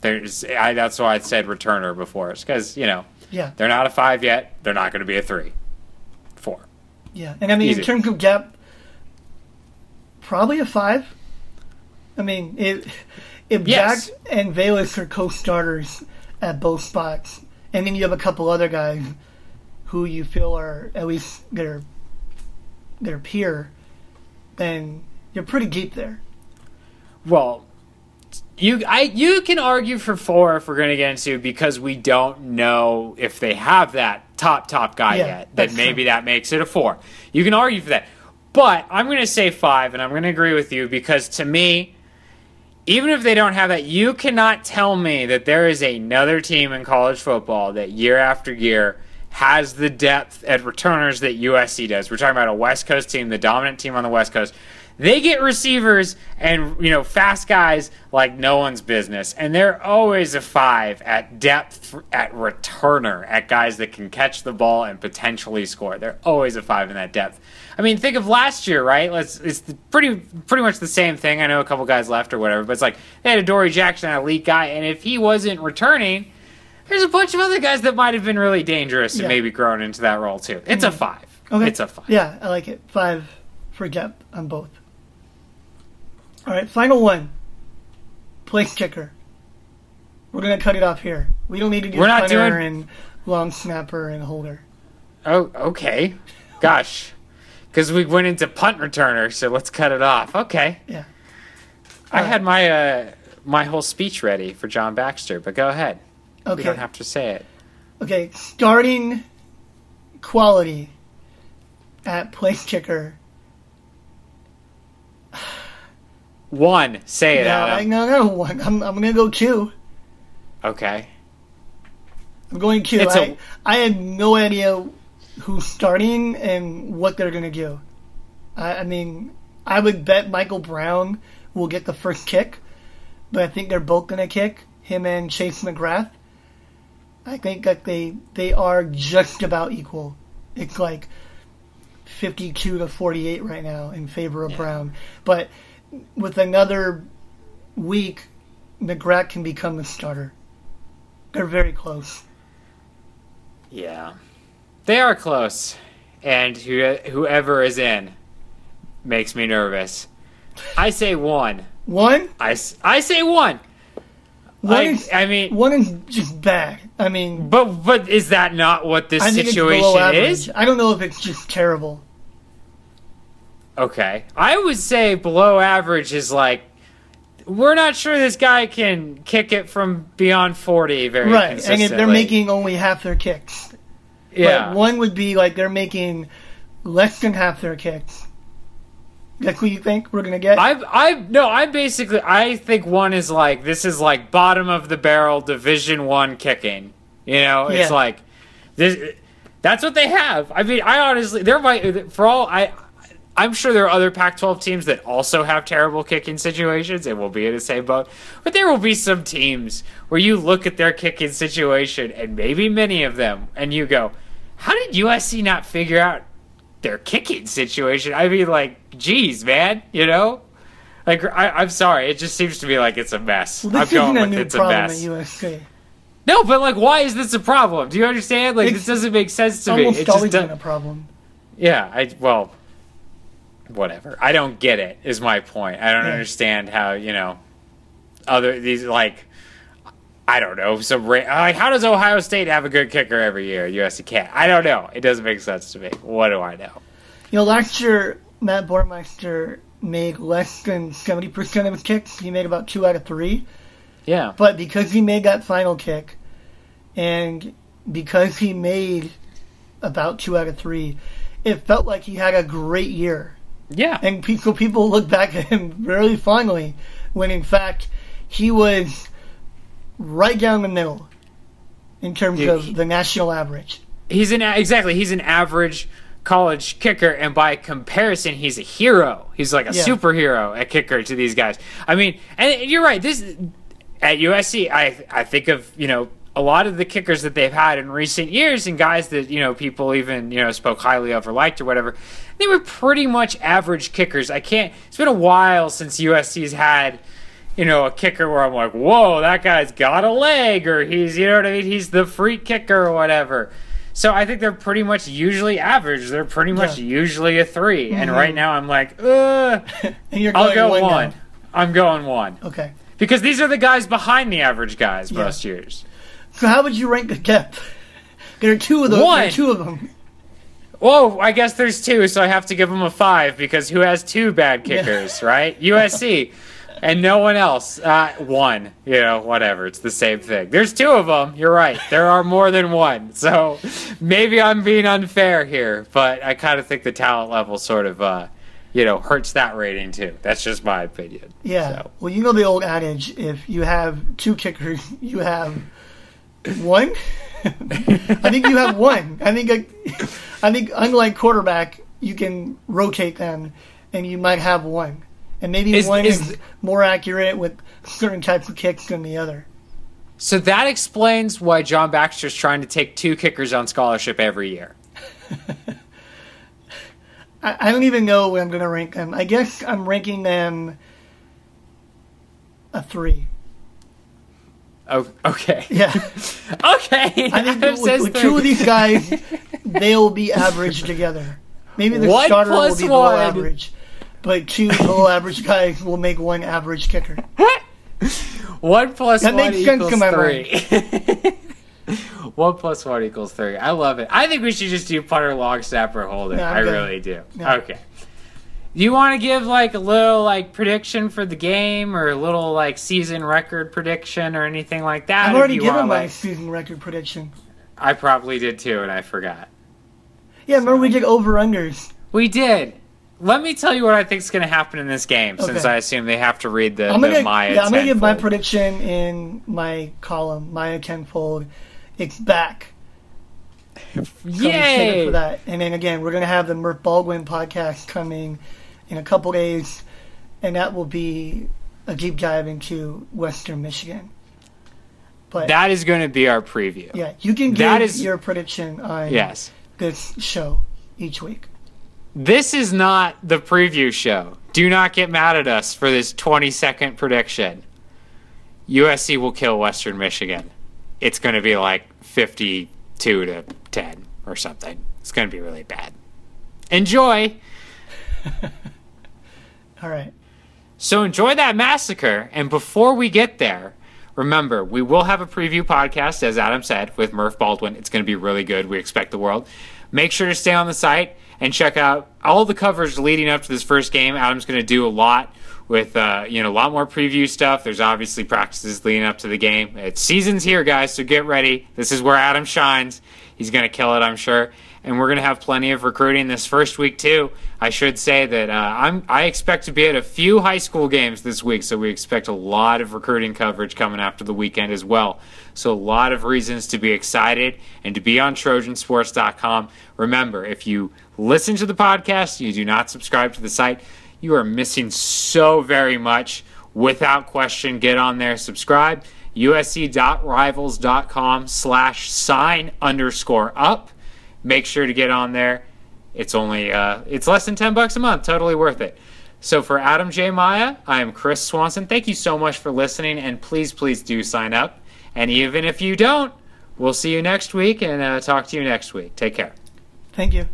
there's. I, that's why I said returner before. It's because you know Yeah, they're not a five yet. They're not going to be a three, four. yeah, and I mean Easy. in terms of gap, probably a five. I mean, if if Yes. Jack and Velus are co-starters at both spots, and then you have a couple other guys who you feel are at least their their peer, then you're pretty deep there. Well, you I you can argue for four if we're going to get into because we don't know if they have that top top guy Yeah, yet. Then maybe true. that makes it a four. You can argue for that, but I'm going to say five, and I'm going to agree with you because to me, even if they don't have that, you cannot tell me that there is another team in college football that year after year has the depth at returners that USC does. We're talking about a West Coast team, the dominant team on the West Coast. They get receivers and you know fast guys like no one's business, and they're always a five at depth at returner at guys that can catch the ball and potentially score. They're always a five in that depth. I mean, think of last year, right? Let's it's pretty pretty much the same thing. I know a couple guys left or whatever, but it's like they had Adoree Jackson, an elite guy, and if he wasn't returning, there's a bunch of other guys that might have been really dangerous Yeah. and maybe grown into that role too. It's a five. Okay. It's a five. Yeah, I like it. Five for depth on both. All right, final one. Place kicker. We're gonna cut it off here. We don't need to do We're not punter doing- and long snapper and holder. Oh, okay. Gosh. Because we went into punt returner, so let's cut it off. Okay. Yeah. I had my uh, my whole speech ready for John Baxter, but go ahead. We Okay. don't have to say it. Okay. Starting quality at place kicker. One. Say it, I Adam. no no one. I'm I'm gonna go two. Okay. I'm going two. It's a- I I had no idea who's starting and what they're gonna do. I, I mean, I would bet Michael Brown will get the first kick, but I think they're both gonna kick him and Chase McGrath. I think that they they are just about equal. It's like 52 to 48 right now in favor of Brown, but with another week, McGrath can become the starter. They're very close. Yeah. They are close. And who, whoever is in makes me nervous. I say one. One, I, I say one. one I, is I mean, one is just bad. I mean, but but is that not what this I think it's below situation is? I don't know if it's just terrible. Okay. I would say below average is like we're not sure this guy can kick it from beyond 40 very Right, and if they're making only half their kicks. yeah. But one would be like they're making less than half their kicks. That's what you think we're gonna get? I I no, I basically I think one is like this is like bottom of the barrel division 1 kicking. You know, it's Yeah. like this that's what they have. I mean, I honestly there might for all I I'm sure there are other Pac-12 teams that also have terrible kicking situations, and will be in the same boat. But there will be some teams where you look at their kicking situation, and maybe many of them, and you go, "How did USC not figure out their kicking situation?" I mean, like, geez, man, you know. Like I, I'm sorry, it just seems to me like it's a mess. well, I'm going isn't a with new it's a mess. No, but like, why is this a problem? Do you understand? Like, It's this doesn't make sense to me. almost It just always been a problem. yeah, I well, whatever. I don't get it. Is my point. I don't Yeah. understand how you know other these like I don't know some ra- uh, like how does Ohio State have a good kicker every year? USC can't. I don't know. It doesn't make sense to me. What do I know? You know, last year Matt Boermeester made less than seventy percent of his kicks. He made about two out of three. Yeah, But because he made that final kick, and because he made about two out of three, it felt like he had a great year. yeah, And people people look back at him very fondly, when in fact he was right down the middle in terms Yeah, of he- the national average. he's an exactly. He's an average college kicker, and by comparison, he's a hero. He's like a Yeah. superhero at kicker to these guys. I mean, and you're right. This at USC, I I think of you know a lot of the kickers that they've had in recent years and guys that, you know, people even, you know, spoke highly of or liked or whatever, they were pretty much average kickers. I can't, it's been a while since USC's had, you know, a kicker where I'm like, whoa, that guy's got a leg or he's, you know what I mean? He's the free kicker or whatever. So I think they're pretty much usually average. They're pretty much Yeah. usually a 3 And Mhm. right now I'm like, uh, And you're I'll going go one. one. I'm going one. Okay. Because these are the guys behind the average guys Yeah. most years. So how would you rank the depth? There are two of those. There One. are two of them. Whoa, I guess there's two, so I have to give them a five because who has two bad kickers, right? USC. And no one else. Uh, one. You know, whatever. It's the same thing. There's two of them. You're right. There are more than one. So maybe I'm being unfair here, but I kind of think the talent level sort of, uh, you know, hurts that rating too. That's just my opinion. Yeah. So. Well, you know the old adage: if you have two kickers, you have one. I think you have one. I think. I think unlike quarterback, you can rotate them, and you might have one, and maybe Is- one is- is more accurate with certain types of kicks than the other. So that explains why John Baxter's trying to take two kickers on scholarship every year. I, I don't even know where I'm going to rank them. I guess I'm ranking them a three. Oh, okay. Yeah. Okay. I think with, with two of these guys, they'll be average together. Maybe the One starter will be below average, but two below average guys will make one average kicker. One plus That one equals three. one plus one equals three. I love it. I think we should just do punter, long snapper, holder. Yeah, I'm good. really do. Yeah. Okay. Do you want to give like a little like prediction for the game or a little like season record prediction or anything like that? I've already given want, my like- season record prediction. I probably did too, and I forgot. Yeah, remember we did over unders. We did. Let me tell you what I think is going to happen in this game, since I assume they have to read the, I'm gonna, Maya. yeah, I'm gonna give my prediction in my column, Maya tenfold. It's back. So I'm excited Yay! for that. And then again, we're gonna have the Murph Baldwin podcast coming in a couple days, and that will be a deep dive into Western Michigan. But That is going to be our preview. yeah, you can give that is- your prediction on Yes. this show each week. This is not the preview show. Do not get mad at us for this 20 second prediction. USC will kill Western Michigan. It's going to be like 52 to 10 or something. It's going to be really bad. Enjoy. All right. So enjoy that massacre. And before we get there, remember, we will have a preview podcast, as Adam said, with Murph Baldwin. It's going to be really good. We expect the world. Make sure to stay on the site and check out all the coverage leading up to this first game. Adam's going to do a lot with, uh, you know, a lot more preview stuff. There's obviously practices leading up to the game. It's season's here, guys, so get ready. This is where Adam shines. He's going to kill it, I'm sure. And we're going to have plenty of recruiting this first week too. I should say that uh, I'm I expect to be at a few high school games this week, so we expect a lot of recruiting coverage coming after the weekend as well. So a lot of reasons to be excited and to be on TrojanSports.com. Remember, if you listen to the podcast, you do not subscribe to the site, you are missing so very much. Without question, get on there, subscribe. USC.rivals.com slash sign underscore up. Make sure to get on there. It's only uh, it's less than ten bucks a month. Totally worth it. So for Adam J. Maya, I am Chris Swanson. Thank you so much for listening, and please, please do sign up. And even if you don't, we'll see you next week and uh, talk to you next week. Take care. Thank you.